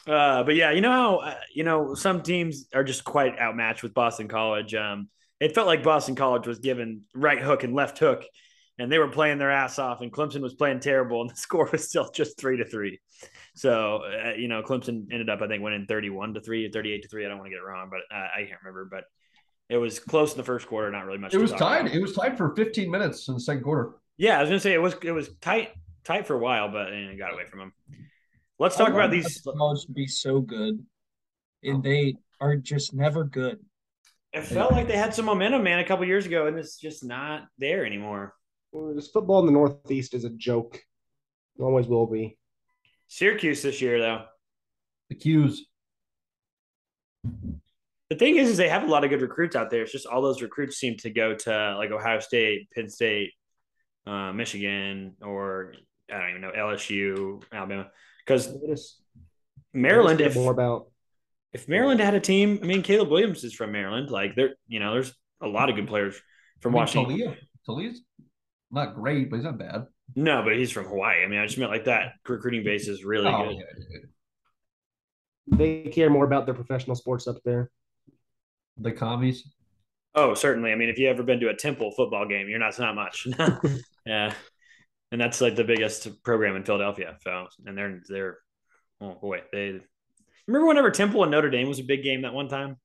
Uh, but yeah, you know how uh, you know some teams are just quite outmatched with Boston College. Um, it felt like Boston College was given right hook and left hook, and they were playing their ass off, and Clemson was playing terrible, and the score was still just three to three. So uh, you know, Clemson ended up, I think, winning thirty-one to three, or thirty-eight to three. I don't want to get it wrong, but uh, I can't remember. But it was close in the first quarter, not really much. It was tied. about. It was tied for 15 minutes in the second quarter. Yeah, I was gonna say it was it was tight tight for a while, but eh, it got away from them. Let's talk I about these. college to be so good, and they are just never good. It felt like they had some momentum, man, a couple years ago, and it's just not there anymore. Well, This football in the Northeast is a joke. It always will be. Syracuse this year, though. The Qs. The thing is, is they have a lot of good recruits out there. It's just all those recruits seem to go to like Ohio State, Penn State, uh, Michigan, or I don't even know LSU, Alabama. Because Maryland, if more about if Maryland had a team, I mean, Caleb Williams is from Maryland. Like there, you know, there's a lot of good players from I mean, Washington. Talia. Talia's not great, but he's not bad. No, but he's from Hawaii. I mean, I just meant like that recruiting base is really Oh, good. yeah, yeah, yeah. they care more about their professional sports up there. The commies. Oh, certainly. I mean, if you ever been to a Temple football game, you're not it's not much. yeah, and that's like the biggest program in Philadelphia. So, and they're they're oh boy, they remember whenever Temple and Notre Dame was a big game that one time.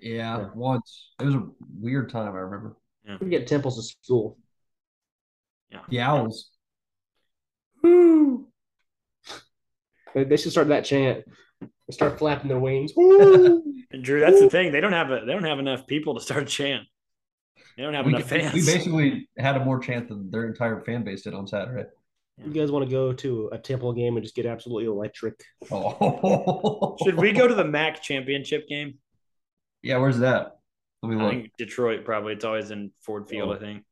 Yeah, Yeah. once. It was a weird time, I remember. We get Temple's to school. The Owls. Woo! They, they should start that chant. They start flapping their wings. And Drew, that's the thing. They don't have a they don't have enough people to start a chant. They don't have We, enough fans. we basically had a more chant than their entire fan base did on Saturday. You guys want to go to a Temple game and just get absolutely electric? Oh. Should we go to the MAC championship game? Yeah, where's that? Let me I look. think Detroit probably. It's always in Ford Field, Oh. I think.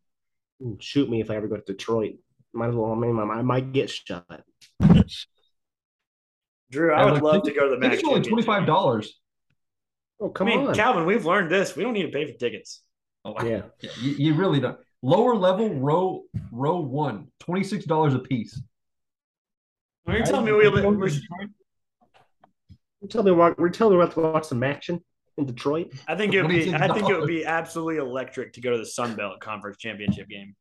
Ooh, Shoot me if I ever go to Detroit. Might as well. I mean, I might get shot. Drew, I Yeah, would look, love to go to the match. Tickets are only twenty five dollars. Oh, I come mean, on. Calvin, we've learned this. We don't need to pay for tickets. Oh yeah. You, you really don't. Lower level row row one, twenty six dollars a piece. Are you telling me we live? We're, You tell me we're, we're telling me we're about to watch some action in Detroit. I think it would be. I think it would be absolutely electric to go to the Sun Belt Conference Championship game.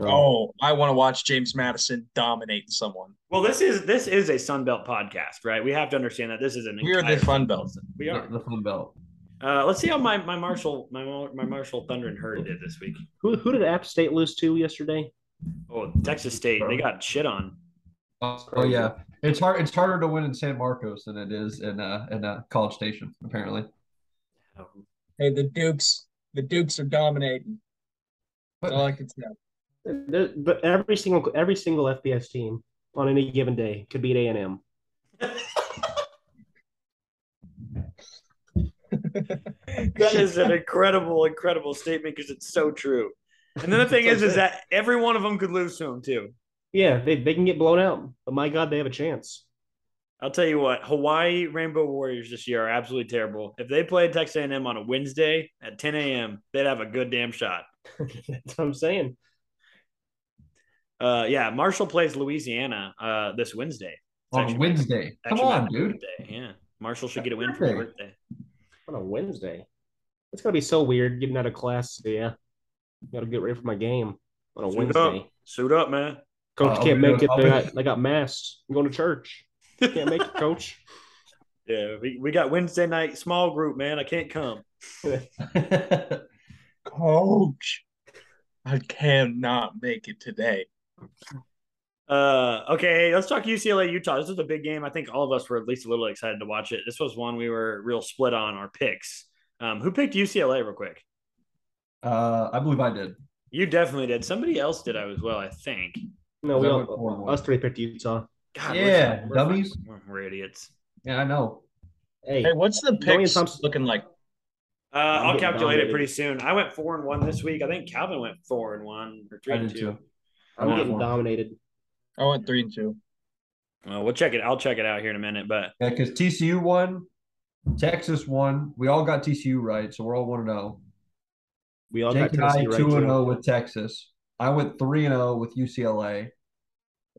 Oh, I want to watch James Madison dominate someone. Well, this is this is a Sun Belt podcast, right? We have to understand that this is an. We are the entire Fun Belt. We are. the Fun Belt. Uh, let's see how my my Marshall my my Marshall Thunder and Herd did this week. Who who did App State lose to yesterday? Oh, Texas State, they got shit on. Oh yeah, it's hard. It's harder to win in San Marcos than it is in uh in uh, College Station. Apparently, Hey, the Dukes, the Dukes are dominating. That's all I can say. There- But every single every single FBS team on any given day could beat A and M. That is an incredible, incredible statement because it's so true. And then the thing is, is that every one of them could lose to them too. Yeah, they, they can get blown out, but my God, they have a chance. I'll tell you what, Hawaii Rainbow Warriors this year are absolutely terrible. If they played Texas A&M on a Wednesday at 10 a.m., they'd have a good damn shot. That's what I'm saying. Uh, yeah, Marshall plays Louisiana uh, this Wednesday. It's on actually- Wednesday. Come actually my on, dude. birthday, Yeah, Marshall should get a win for his birthday. On a Wednesday. It's gonna be so weird getting out of class. So yeah, got to get ready for my game on a Suit Wednesday. up, suit up, man. Coach Uh, can't make it. They got, they got mass. I'm going to church. Can't make it, coach. Yeah, we, we got Wednesday night small group, man. I can't come. Coach, I cannot make it today. Uh, okay, let's talk UCLA Utah. This is a big game. I think all of us were at least a little excited to watch it. This was one we were real split on our picks. Um, who picked UCLA real quick? Uh, I believe I did. You definitely did. Somebody else did I as well, I think. No, we That all, went four and one. us three picked Utah. God, Yeah, we're, dummies. We're, we're idiots. Yeah, I know. Hey, Hey, what's the Dorian picks Thompson- looking like? Uh, I'll getting calculate it pretty soon. I went four and one this week. I think Calvin went four and one or three I and did two. too. I'm Yeah. getting dominated. I went three and two. Well, we'll check it. I'll check it out here in a minute. But Yeah, because TCU won, Texas won. We all got TCU right, so we're all one and zero. We all Jake got and I Tennessee right two and too. zero with Texas. I went three and zero with UCLA.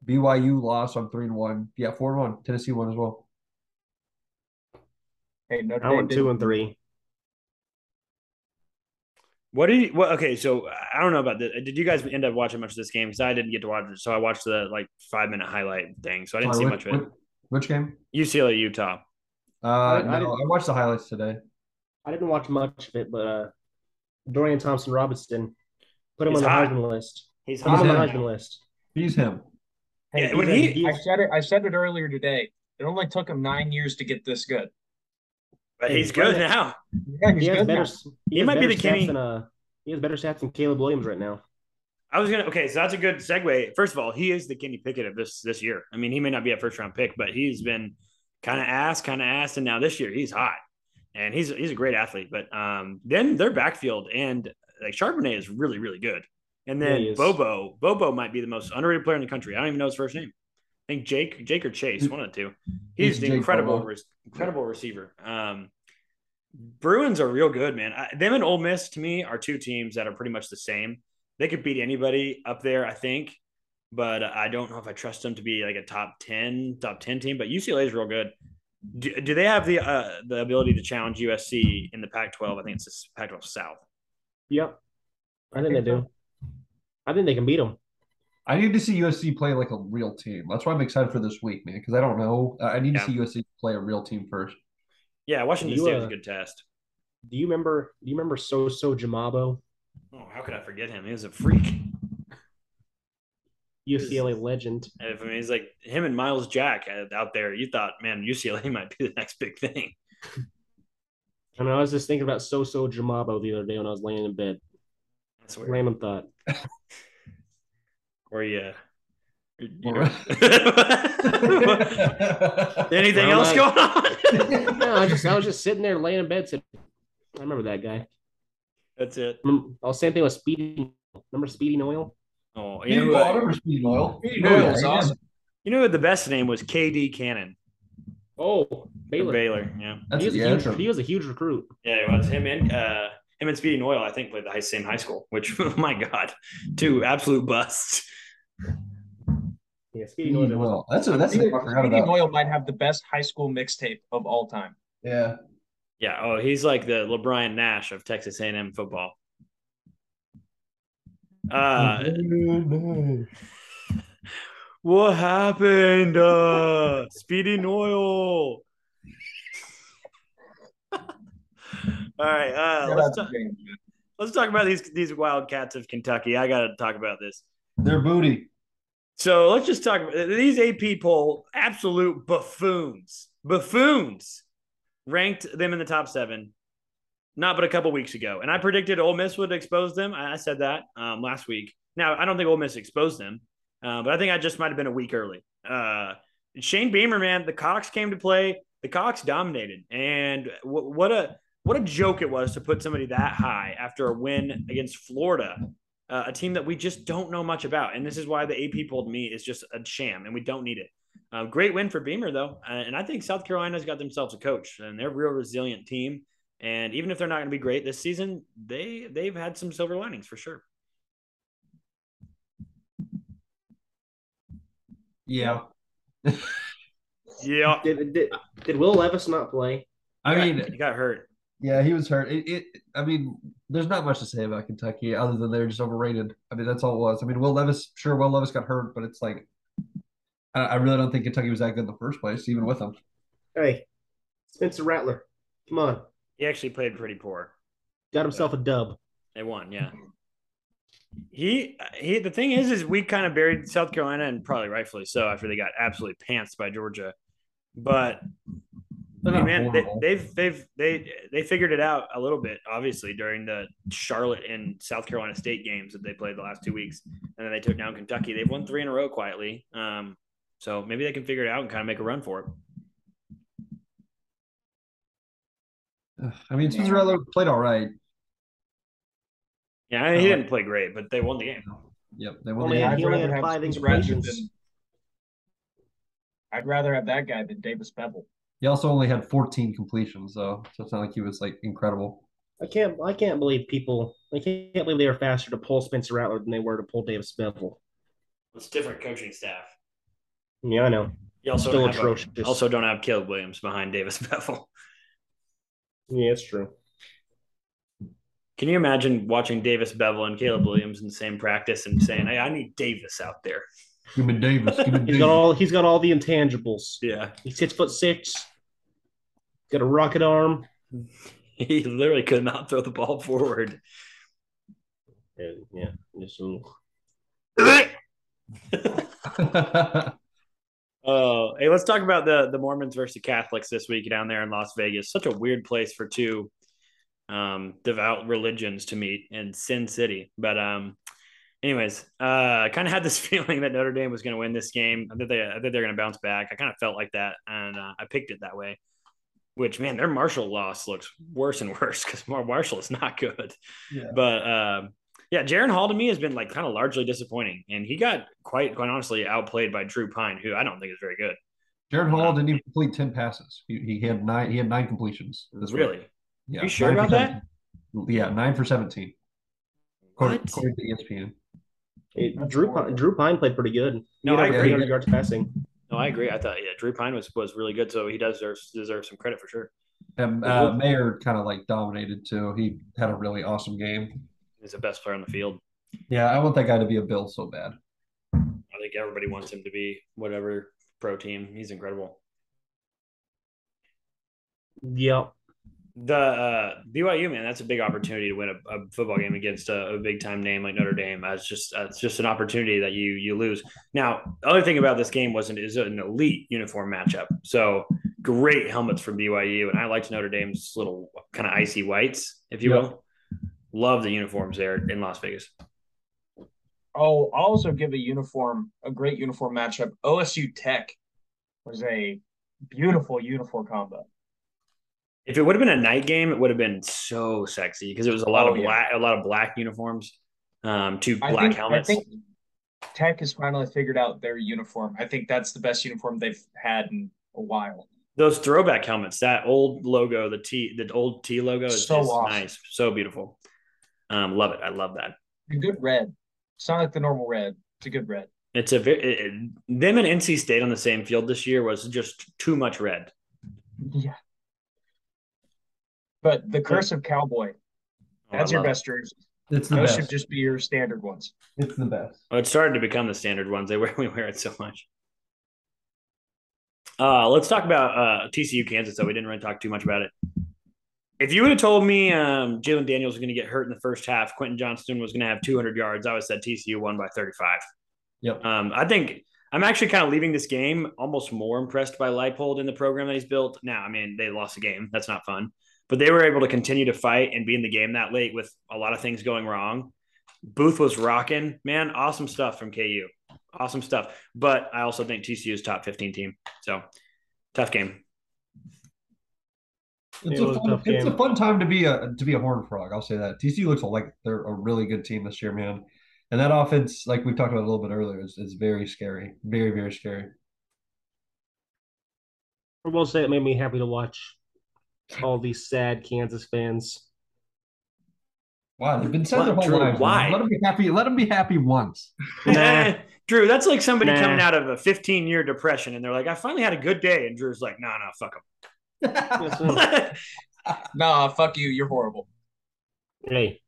BYU lost. I'm three and one. Yeah, four and one. Tennessee won as well. Hey, Notre I Dame went two and three. what did you? What? Okay, so I don't know about this. Did you guys end up watching much of this game? Because I didn't get to watch it. So I watched the like five minute highlight thing. So I didn't Sorry, see which, much of it. which, which game? UCLA Utah. Uh, I no, I, didn't- watched the highlights today. I didn't watch much of it, but uh, Dorian Thompson Robinson put him He's on the hot. Heisman list. He's Put him hot on the Heisman list. He's him. Hey, Yeah, when he's- he- I said it. I said it earlier today. It only took him nine years to get this good. But Hey, he's good right. now. Yeah, he's He good better. now. He, He might be the stats Kenny- Than, uh, he has better stats than Caleb Williams right now. I was gonna. Okay, so that's a good segue. First of all, he is the Kenny Pickett of this this year. I mean, he may not be a first round pick, but he's been kind of ass, kind of ass, and now this year he's hot, and he's he's a great athlete. But um, then their backfield and like Charbonnet is really really good, and then. Bobo Bobo might be the most underrated player in the country. I don't even know his first name. I think Jake Jake or Chase, one of the two. He's It's the Jake incredible re- incredible receiver. Um, Bruins are real good, man. I, them and Ole Miss to me are two teams that are pretty much the same. They could beat anybody up there, I think, but I don't know if I trust them to be like a top ten, top ten team. But UCLA is real good. Do, do they have the uh, the ability to challenge USC in the Pac-12? I think it's the Pac-12 South. Yep, I think they do. I think they can beat them. I need to see USC play like a real team. That's why I'm excited for this week, man. Because I don't know. I I need Yeah. to see USC play a real team first. Yeah, Washington You, State was uh, a good test. Do you remember? Do you remember Soso Jamabo, Oh, how could I forget him? He was a freak. UCLA legend? I mean, he's like him and Myles Jack uh, out there. You thought, man, UCLA might be the next big thing. I mean, I was just thinking about Soso Jamabo the other day when I was laying in bed. That's weird. Random thought. Or yeah. Or- Anything Well, else I- going on? no, I just I was just sitting there laying in bed. Said, I remember that guy. That's it. Remember, oh, same thing with Speedy. Remember Speedy Noil? Oh, You you know, know, who- I remember Speedy Noil. Speedy Noil was awesome. you know who the best name was? KD Cannon. Oh, Baylor. Baylor. Yeah. That's he was yeah, a huge. He was a huge recruit. Yeah, it was him and uh him and Speedy Noil, I think, played the same high school. Which, oh my God, two absolute busts. Yeah, Speedy Noil. Well, that's a, that's a, Speedy Speedy. Noyle might have the best high school mixtape of all time. Yeah. Yeah. Oh, he's like the LeBron Nash of Texas A&M football. Uh, what happened? Uh, Speedy Noil. Right. Uh, let's, talk, let's talk about these these Wildcats of Kentucky. I got to talk about this. Their booty. So let's just talk about these AP poll absolute buffoons. Buffoons ranked them in the top seven, not but a couple weeks ago. And I predicted Ole Miss would expose them. I said that um, last week. Now, I don't think Ole Miss exposed them, uh, but I think I just might have been a week early. Uh, Shane Beamer, man, the Cox came to play. The Cox dominated. And w- what a what a joke it was to put somebody that high after a win against Florida uh, a team that we just don't know much about. And this is why the AP polled me is just a sham, and we don't need it. Uh, great win for Beamer, though. Uh, and I think South Carolina's got themselves a coach, and they're a real resilient team. And even if they're not going to be great this season, they they've had some silver linings for sure. Yeah. yeah. Did, did did Will Levis not play? I mean, he got hurt. Yeah, he was hurt. It, it. I mean, there's not much to say about Kentucky other than they're just overrated. I mean, that's all it was. I mean, Will Levis, sure, Will Levis got hurt, but it's like, I, I really don't think Kentucky was that good in the first place, even with him. Hey, Spencer Rattler, come on. He actually played pretty poor. Got himself a dub. They won, yeah. He he. The thing is, is we kind of buried South Carolina, and probably rightfully so, after they got absolutely pantsed by Georgia. But I mean, man, they, they've they've they they figured it out a little bit, obviously, during the Charlotte and South Carolina State games that they played the last two weeks, and then they took down Kentucky. They've won three in a row quietly, um, so maybe they can figure it out and kind of make a run for it. I mean, Spencer Rattler played all right. Yeah, I mean, he didn't play great, but they won the game. Yep, they won Only the had, game. he only had five incompletions. I'd rather have that guy than Davis Beville. He also only had 14 completions, though, so it's not like he was like incredible. I can't. I can't believe people. I can't believe they were faster to pull Spencer Rattler than they were to pull Davis Beville. It's different coaching staff. Yeah, I know. You also Still don't have a- also don't have Caleb Williams behind Davis Beville. Yeah, it's true. Can you imagine watching Davis Beville and Caleb Williams in the same practice and saying, "Hey, I need Davis out there"? Give me Davis. Give me He's Davis. got all. He's got all the intangibles. Yeah, He's six foot six. Got a rocket arm. he literally could not throw the ball forward. And, yeah, just Oh, hey, let's talk about the the Mormons versus Catholics this week down there in Las Vegas. Such a weird place for two um, devout religions to meet in Sin City. But um, anyways, uh, I kind of had this feeling that Notre Dame was going to win this game. I think they I think they're going to bounce back. I kind of felt like that, and uh, I picked it that way. Which man, their Marshall loss looks worse and worse because Marshall is not good. Yeah. But um, yeah, Jaren Hall to me has been like kind of largely disappointing, and he got quite quite honestly outplayed by Drew Pyne, who I don't think is very good. Jaren Hall didn't even complete 10 passes. He, he had nine. He had nine completions. This week. Really? Yeah. You sure nine about that? 17. Yeah, nine for 17. According, What? according to E ESPN. Hey, Drew Pyne, Drew Pyne played pretty good. No, I agree. 300 yards passing. No, I agree. I thought yeah, Drew Pyne was was really good, so he does deserve, deserve some credit for sure. And uh, Mayer kind of like dominated too. He had a really awesome game. He's the best player on the field. Yeah, I want that guy to be a Bill so bad. I think everybody wants him to be whatever pro team. He's incredible. Yep. The uh, BYU man, that's a big opportunity to win a, a football game against a, a big time name like Notre Dame. That's just that's just an opportunity that you you lose. Now, the other thing about this game wasn't is an elite uniform matchup. So great helmets from BYU, and I liked Notre Dame's little kind of icy whites, if you Yeah. will. Love the uniforms there in Las Vegas. Oh, I'll also give a uniform, a great uniform matchup. OSU Tech was a beautiful uniform combo. If it would have been a night game, it would have been so sexy because it was a lot Oh, of yeah. black, a lot of black uniforms, um, two I black think, helmets. I think Tech has finally figured out their uniform. I think that's the best uniform they've had in a while. Those throwback helmets, that old logo, the T, the old T logo is, So is awesome. nice, so beautiful. Um, love it. I love that. A good red. It's not like the normal red. It's a good red. It's a very it, them and NC State on the same field this year was just too much red. Yeah. But the curse of cowboy. Oh, That's your love best jersey. It's the Those best. should just be your standard ones. It's the best. Well, it started to become the standard ones. They wear we wear it so much. Uh, let's talk about uh, TCU Kansas. Though we didn't really talk too much about it. If you would have told me um, Jalon Daniels was going to get hurt in the first half, Quentin Johnston was going to have 200 yards, I would have said TCU won by 35. Yep. Um, I think I'm actually kind of leaving this game almost more impressed by Leipold in the program that he's built. Now, I mean, they lost the game. That's not fun. But they were able to continue to fight and be in the game that late with a lot of things going wrong. Booth was rocking, man. Awesome stuff from KU. Awesome stuff. But I also think TCU's top 15 team. So tough game. It's, It a was a fun, it's a fun time to be a to be a horn frog. I'll say that. TCU looks like they're a really good team this year, man. And that offense, like we talked about a little bit earlier, is, is very scary. Very, very scary. I will say it made me happy to watch all these sad Kansas fans. Wow, they've been sad What, their whole Drew, lives. why? Let them be happy. Let them be happy once. Nah. Drew, that's like somebody Nah. coming out of a 15 year depression and they're like, I finally had a good day. And Drew's like, no, no, fuck them. it. Nah, fuck you. You're horrible. hey,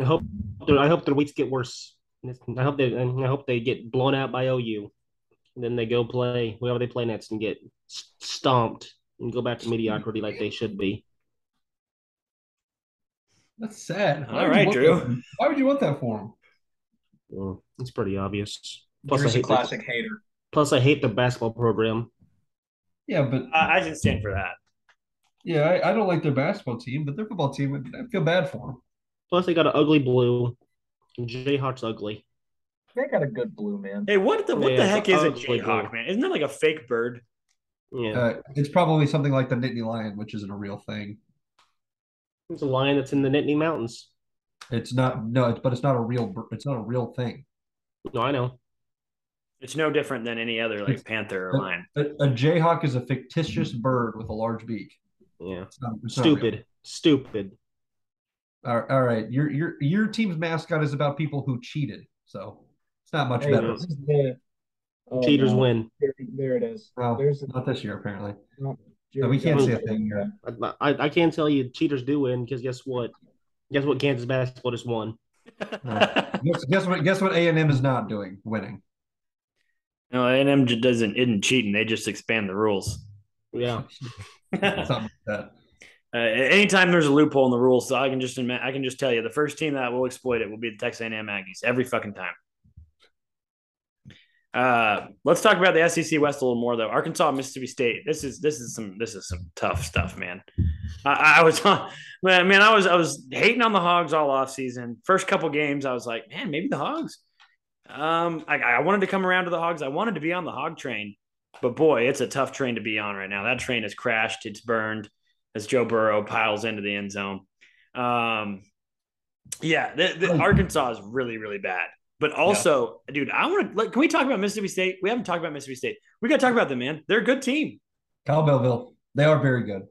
I hope I hope their weeks get worse. I hope they I hope they get blown out by OU. And then they go play whoever they play next and get stomped and go back to mediocrity like they should be. That's sad. All would you right, want Drew. that- why would you want that for him? Well, it's pretty obvious. Plus, I Drew's a hate the, classic hater. plus I hate the basketball program. Yeah, but I, I can stand for that. yeah, I, I don't like their basketball team, but their football team, I feel bad for them. Plus, they got an ugly blue. And Jayhawk's ugly. They got a good blue man. Hey, what the what Yeah, the heck is a ugly, Jayhawk, bro. man? Isn't that like a fake bird? Yeah, Uh, it's probably something like the Nittany Lion, which isn't a real thing. it's a lion that's in the Nittany Mountains. It's not no, it's, but it's not a real. It's not a real thing. No, I know. It's no different than any other like panther or lion. A, a jayhawk is a fictitious bird with a large beak. Yeah, It's not, it's not stupid, stupid. All right, all right. Your your your team's mascot is about people who cheated, so it's not much Hey, better. This is the oh, Cheaters no. win. There, there it is. Well, There's not this year apparently. no, No, we can't Jones. say a thing here. I, I, I can't tell you cheaters do win because guess what? Guess what? Kansas basketball just won. Guess, guess what? Guess what? A and M is not doing winning. No, A and M doesn't isn't cheating. They just expand the rules. Yeah, Something like that. Uh, anytime there's a loophole in the rules, so I can just I can just tell you the first team that will exploit it will be the Texas A&M Aggies every fucking time. Uh, let's talk about the SEC West a little more though. Arkansas, Mississippi State. This is this is some this is some tough stuff, man. I, I was on man, man, I was I was hating on the Hogs all off season. First couple games, I was like, man, maybe the Hogs. Um, I, I wanted to come around to the Hogs. I wanted to be on the Hog train, but boy, it's a tough train to be on right now. That train has crashed. It's burned as Joe Burrow piles into the end zone. Um, yeah, the, the Arkansas is really, really bad. But also, dude, I want to. Like, can we talk about Mississippi State? We haven't talked about Mississippi State. We got to talk about them, man. They're a good team. Kyle Belleville, they are very good.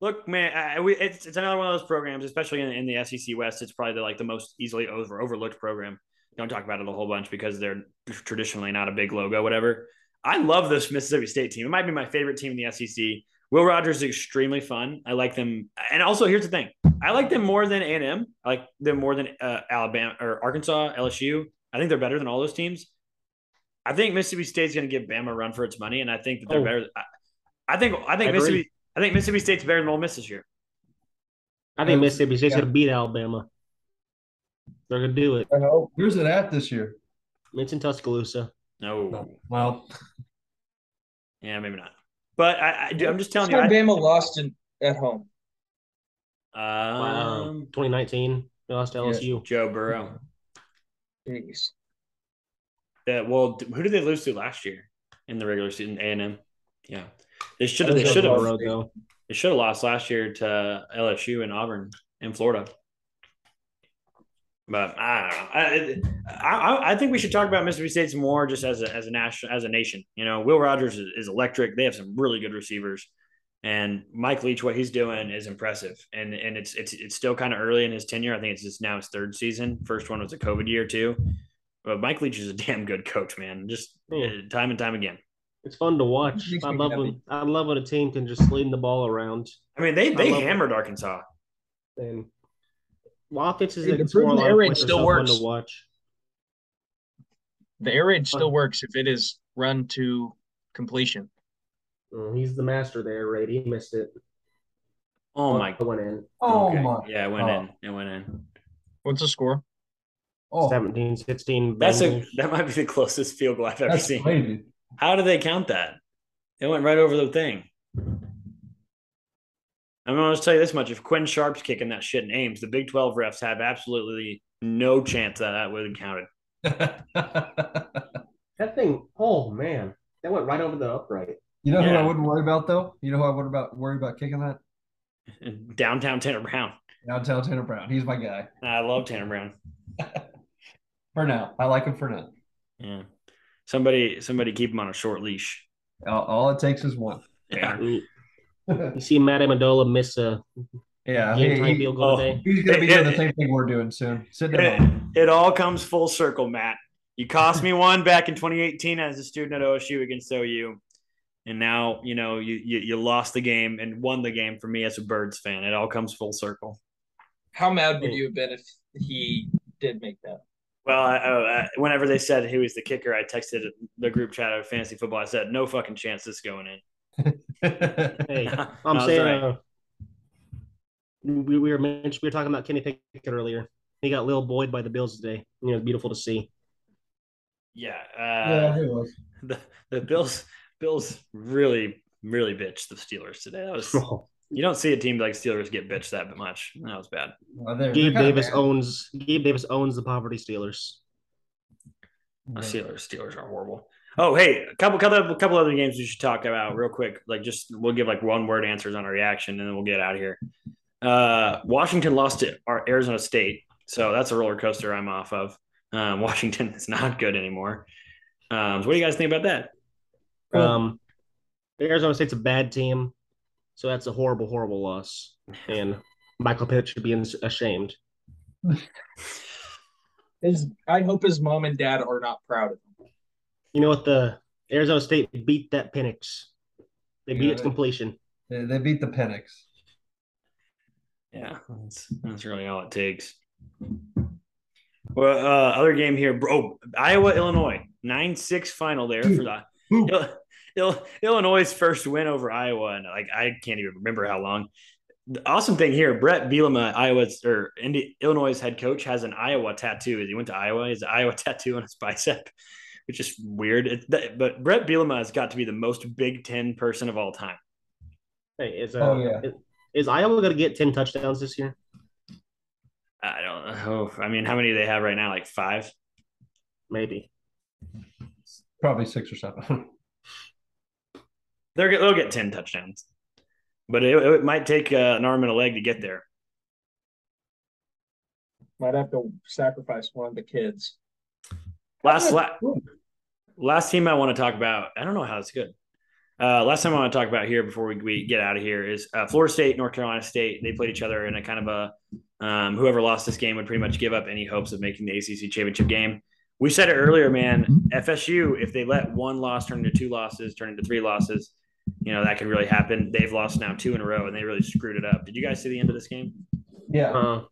Look, man, I, we, it's, it's another one of those programs, especially in, in the SEC West. It's probably the, like the most easily over overlooked program. Don't talk about it a whole bunch because they're traditionally not a big logo, whatever. I love this Mississippi State team. It might be my favorite team in the SEC. Will Rogers is extremely fun. I like them, and also here's the thing: I like them more than A and M. I like them more than uh, Alabama or Arkansas, LSU. I think they're better than all those teams. I think Mississippi State's going to give Bama a run for its money, and I think that they're Oh. better. I, I think I think I agree. Mississippi. I think Mississippi State's better than Ole Miss this year. I think Mississippi State's yeah. gonna beat Alabama. They're gonna do it. I hope. Where's it at this year? It's in Tuscaloosa. No, Well, yeah, maybe not. But I, I I'm just telling This you. time Bama lost in, at home. I, Wow. um, 2019, they lost to LSU. Joe Burrow. Jeez. That well, who did they lose to last year in the regular season? A and M. Yeah, they should have. They They should have. They should have lost last year to LSU and Auburn in Florida. But I don't know. I, I I think we should talk about Mississippi State some more, just as a as a national as a nation. You know, Will Rogers is, is electric. They have some really good receivers, and Mike Leach, what he's doing is impressive. And and it's it's it's still kind of early in his tenure. I think it's just now his third season. First one was a COVID year too. But Mike Leach is a damn good coach, man. Just uh, time and time again. It's fun to watch. I love when I love when a team can just sling the ball around. I mean, they they love it. hammered Arkansas. And offenses Hey, that the can score a lot air of raid still works. to watch. The air raid still works if it is run to completion. Uh, he's the master there, Raid. He missed it. Oh my! It went in. Oh okay. my! Yeah, it went Oh. in. It went in. What's the score? Oh, 17, 16. That's a that might be the closest field goal I've ever that's seen. crazy. How do they count that? It went right over the thing. I'm going to tell you this much: if Quinn Sharp's kicking that shit in Ames, the Big 12 refs have absolutely no chance that that would have counted. That thing, oh man, that went right over the upright. You know who I wouldn't worry about though? You know who I wouldn't about worry about kicking that? Downtown Tanner Brown. Downtown Tanner Brown. He's my guy. I love Tanner Brown. For now. I like him for now. Yeah. Somebody, somebody keep him on a short leash. All, all it takes is one. Yeah. You you see Matt Amendola miss a Yeah. game he- time he- field goal oh. today. he's gonna be It- doing it- the same thing we're doing soon. Sitting It, it all comes full circle, Matt. You cost me one back in 2018 as a student at OSU against OU. And now, you know, you, you you lost the game and won the game for me as a Birds fan. It all comes full circle. How mad would you have been if he did make that? Well, I, I, whenever they said he was the kicker, I texted the group chat of fantasy football. I said, "No fucking chance this going in." Hey, I I'm was saying right. uh, we, we were mentioned, we were talking about Kenny Pickett earlier. He got Lil Boyd by the Bills today. You know, it's beautiful to see. yeah, yeah, uh, it was. the the Bills Bills really really bitched the Steelers today. That was you don't see a team like Steelers get bitched that much. That was bad. They're- Gabe they're Davis bad. owns Gabe Davis owns the poverty Steelers. The Steelers Steelers are horrible. Oh, hey, a couple couple couple other games we should talk about real quick. Like just we'll give like one word answers on our reaction, and then we'll get out of here. Uh, Washington lost to our Arizona State, so that's a roller coaster I'm off of. Um, Washington is not good anymore. Um, so what do you guys think about that? Um, Arizona State's a bad team, so that's a horrible, horrible loss. And Michael Pitt should be ashamed. His, I hope his mom and dad are not proud of him. You know what? The Arizona State beat that Penix. They beat Yeah, its they- completion. They, they beat the Penix. Yeah, that's that's really all it takes. Well, uh, other game here, bro. Iowa, Illinois, nine six final there for the Ill, Ill, Illinois' first win over Iowa, and like I can't even remember how long. The awesome thing here, Bret Bielema, Iowa's or Indi- Illinois' head coach, has an Iowa tattoo. He went to Iowa. He has an Iowa tattoo on his bicep, which is weird. It, that, but Bret Bielema has got to be the most Big Ten person of all time. Hey, is uh, Oh, yeah. is, is Iowa going to get ten touchdowns this year? I don't know. I mean, how many do they have right now? Like five. Maybe. Probably six or seven. They're they'll get ten touchdowns, but it, it might take uh, an arm and a leg to get there. Might have to sacrifice one of the kids. Last la- last team I want to talk about. I don't know how it's good. Uh, last time I want to talk about here before we, we get out of here is uh, Florida State, North Carolina State. They played each other in a kind of a um, whoever lost this game would pretty much give up any hopes of making the ACC championship game. We said it earlier, man. FSU, if they let one loss turn into two losses, turn into three losses, you know that could really happen. They've lost now two in a row, and they really screwed it up. Did you guys see the end of this game? Yeah. Uh,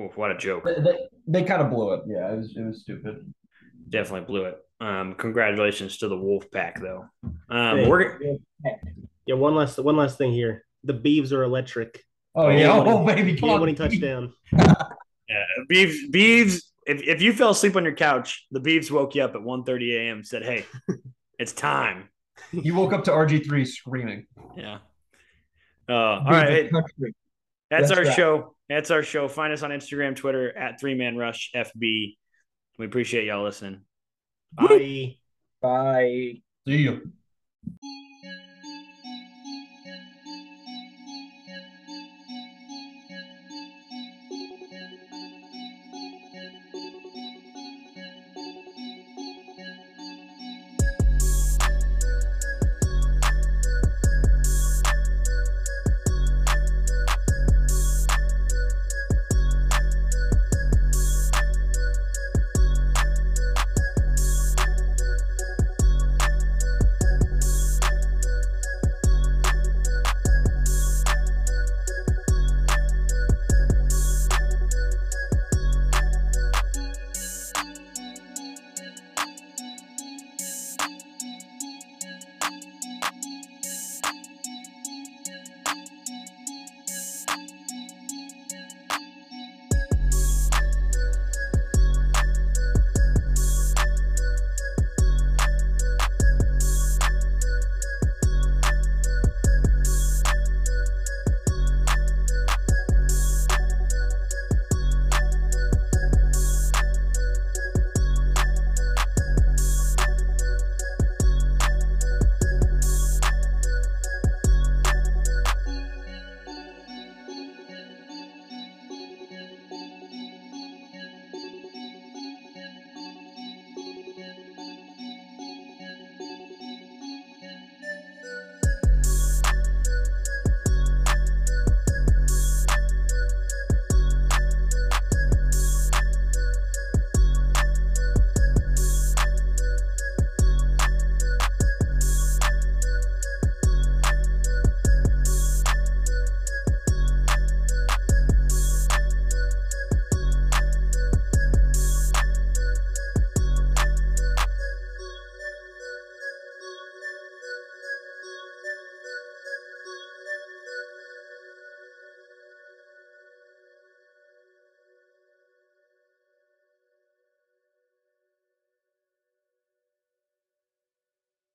Oof, what a joke! They, they, they kind of blew it. Yeah, it was it was stupid. Definitely blew it. Um, congratulations to the Wolf Pack, though. Um, Hey. we're yeah. One last one last thing here. The Beavs are electric. Oh yeah, Game-winning- oh baby, come on. game-winning touchdown. Yeah, Beavs, Beavs. If, if you fell asleep on your couch, the Beavs woke you up at 1.30 a.m. Said, "Hey, it's time." You woke up to RG three screaming. Yeah. Uh, all right, hey, that's That's our right. show. That's our show. Find us on Instagram, Twitter at Three Man Rush FB. We appreciate y'all listening. Bye. Bye. See you.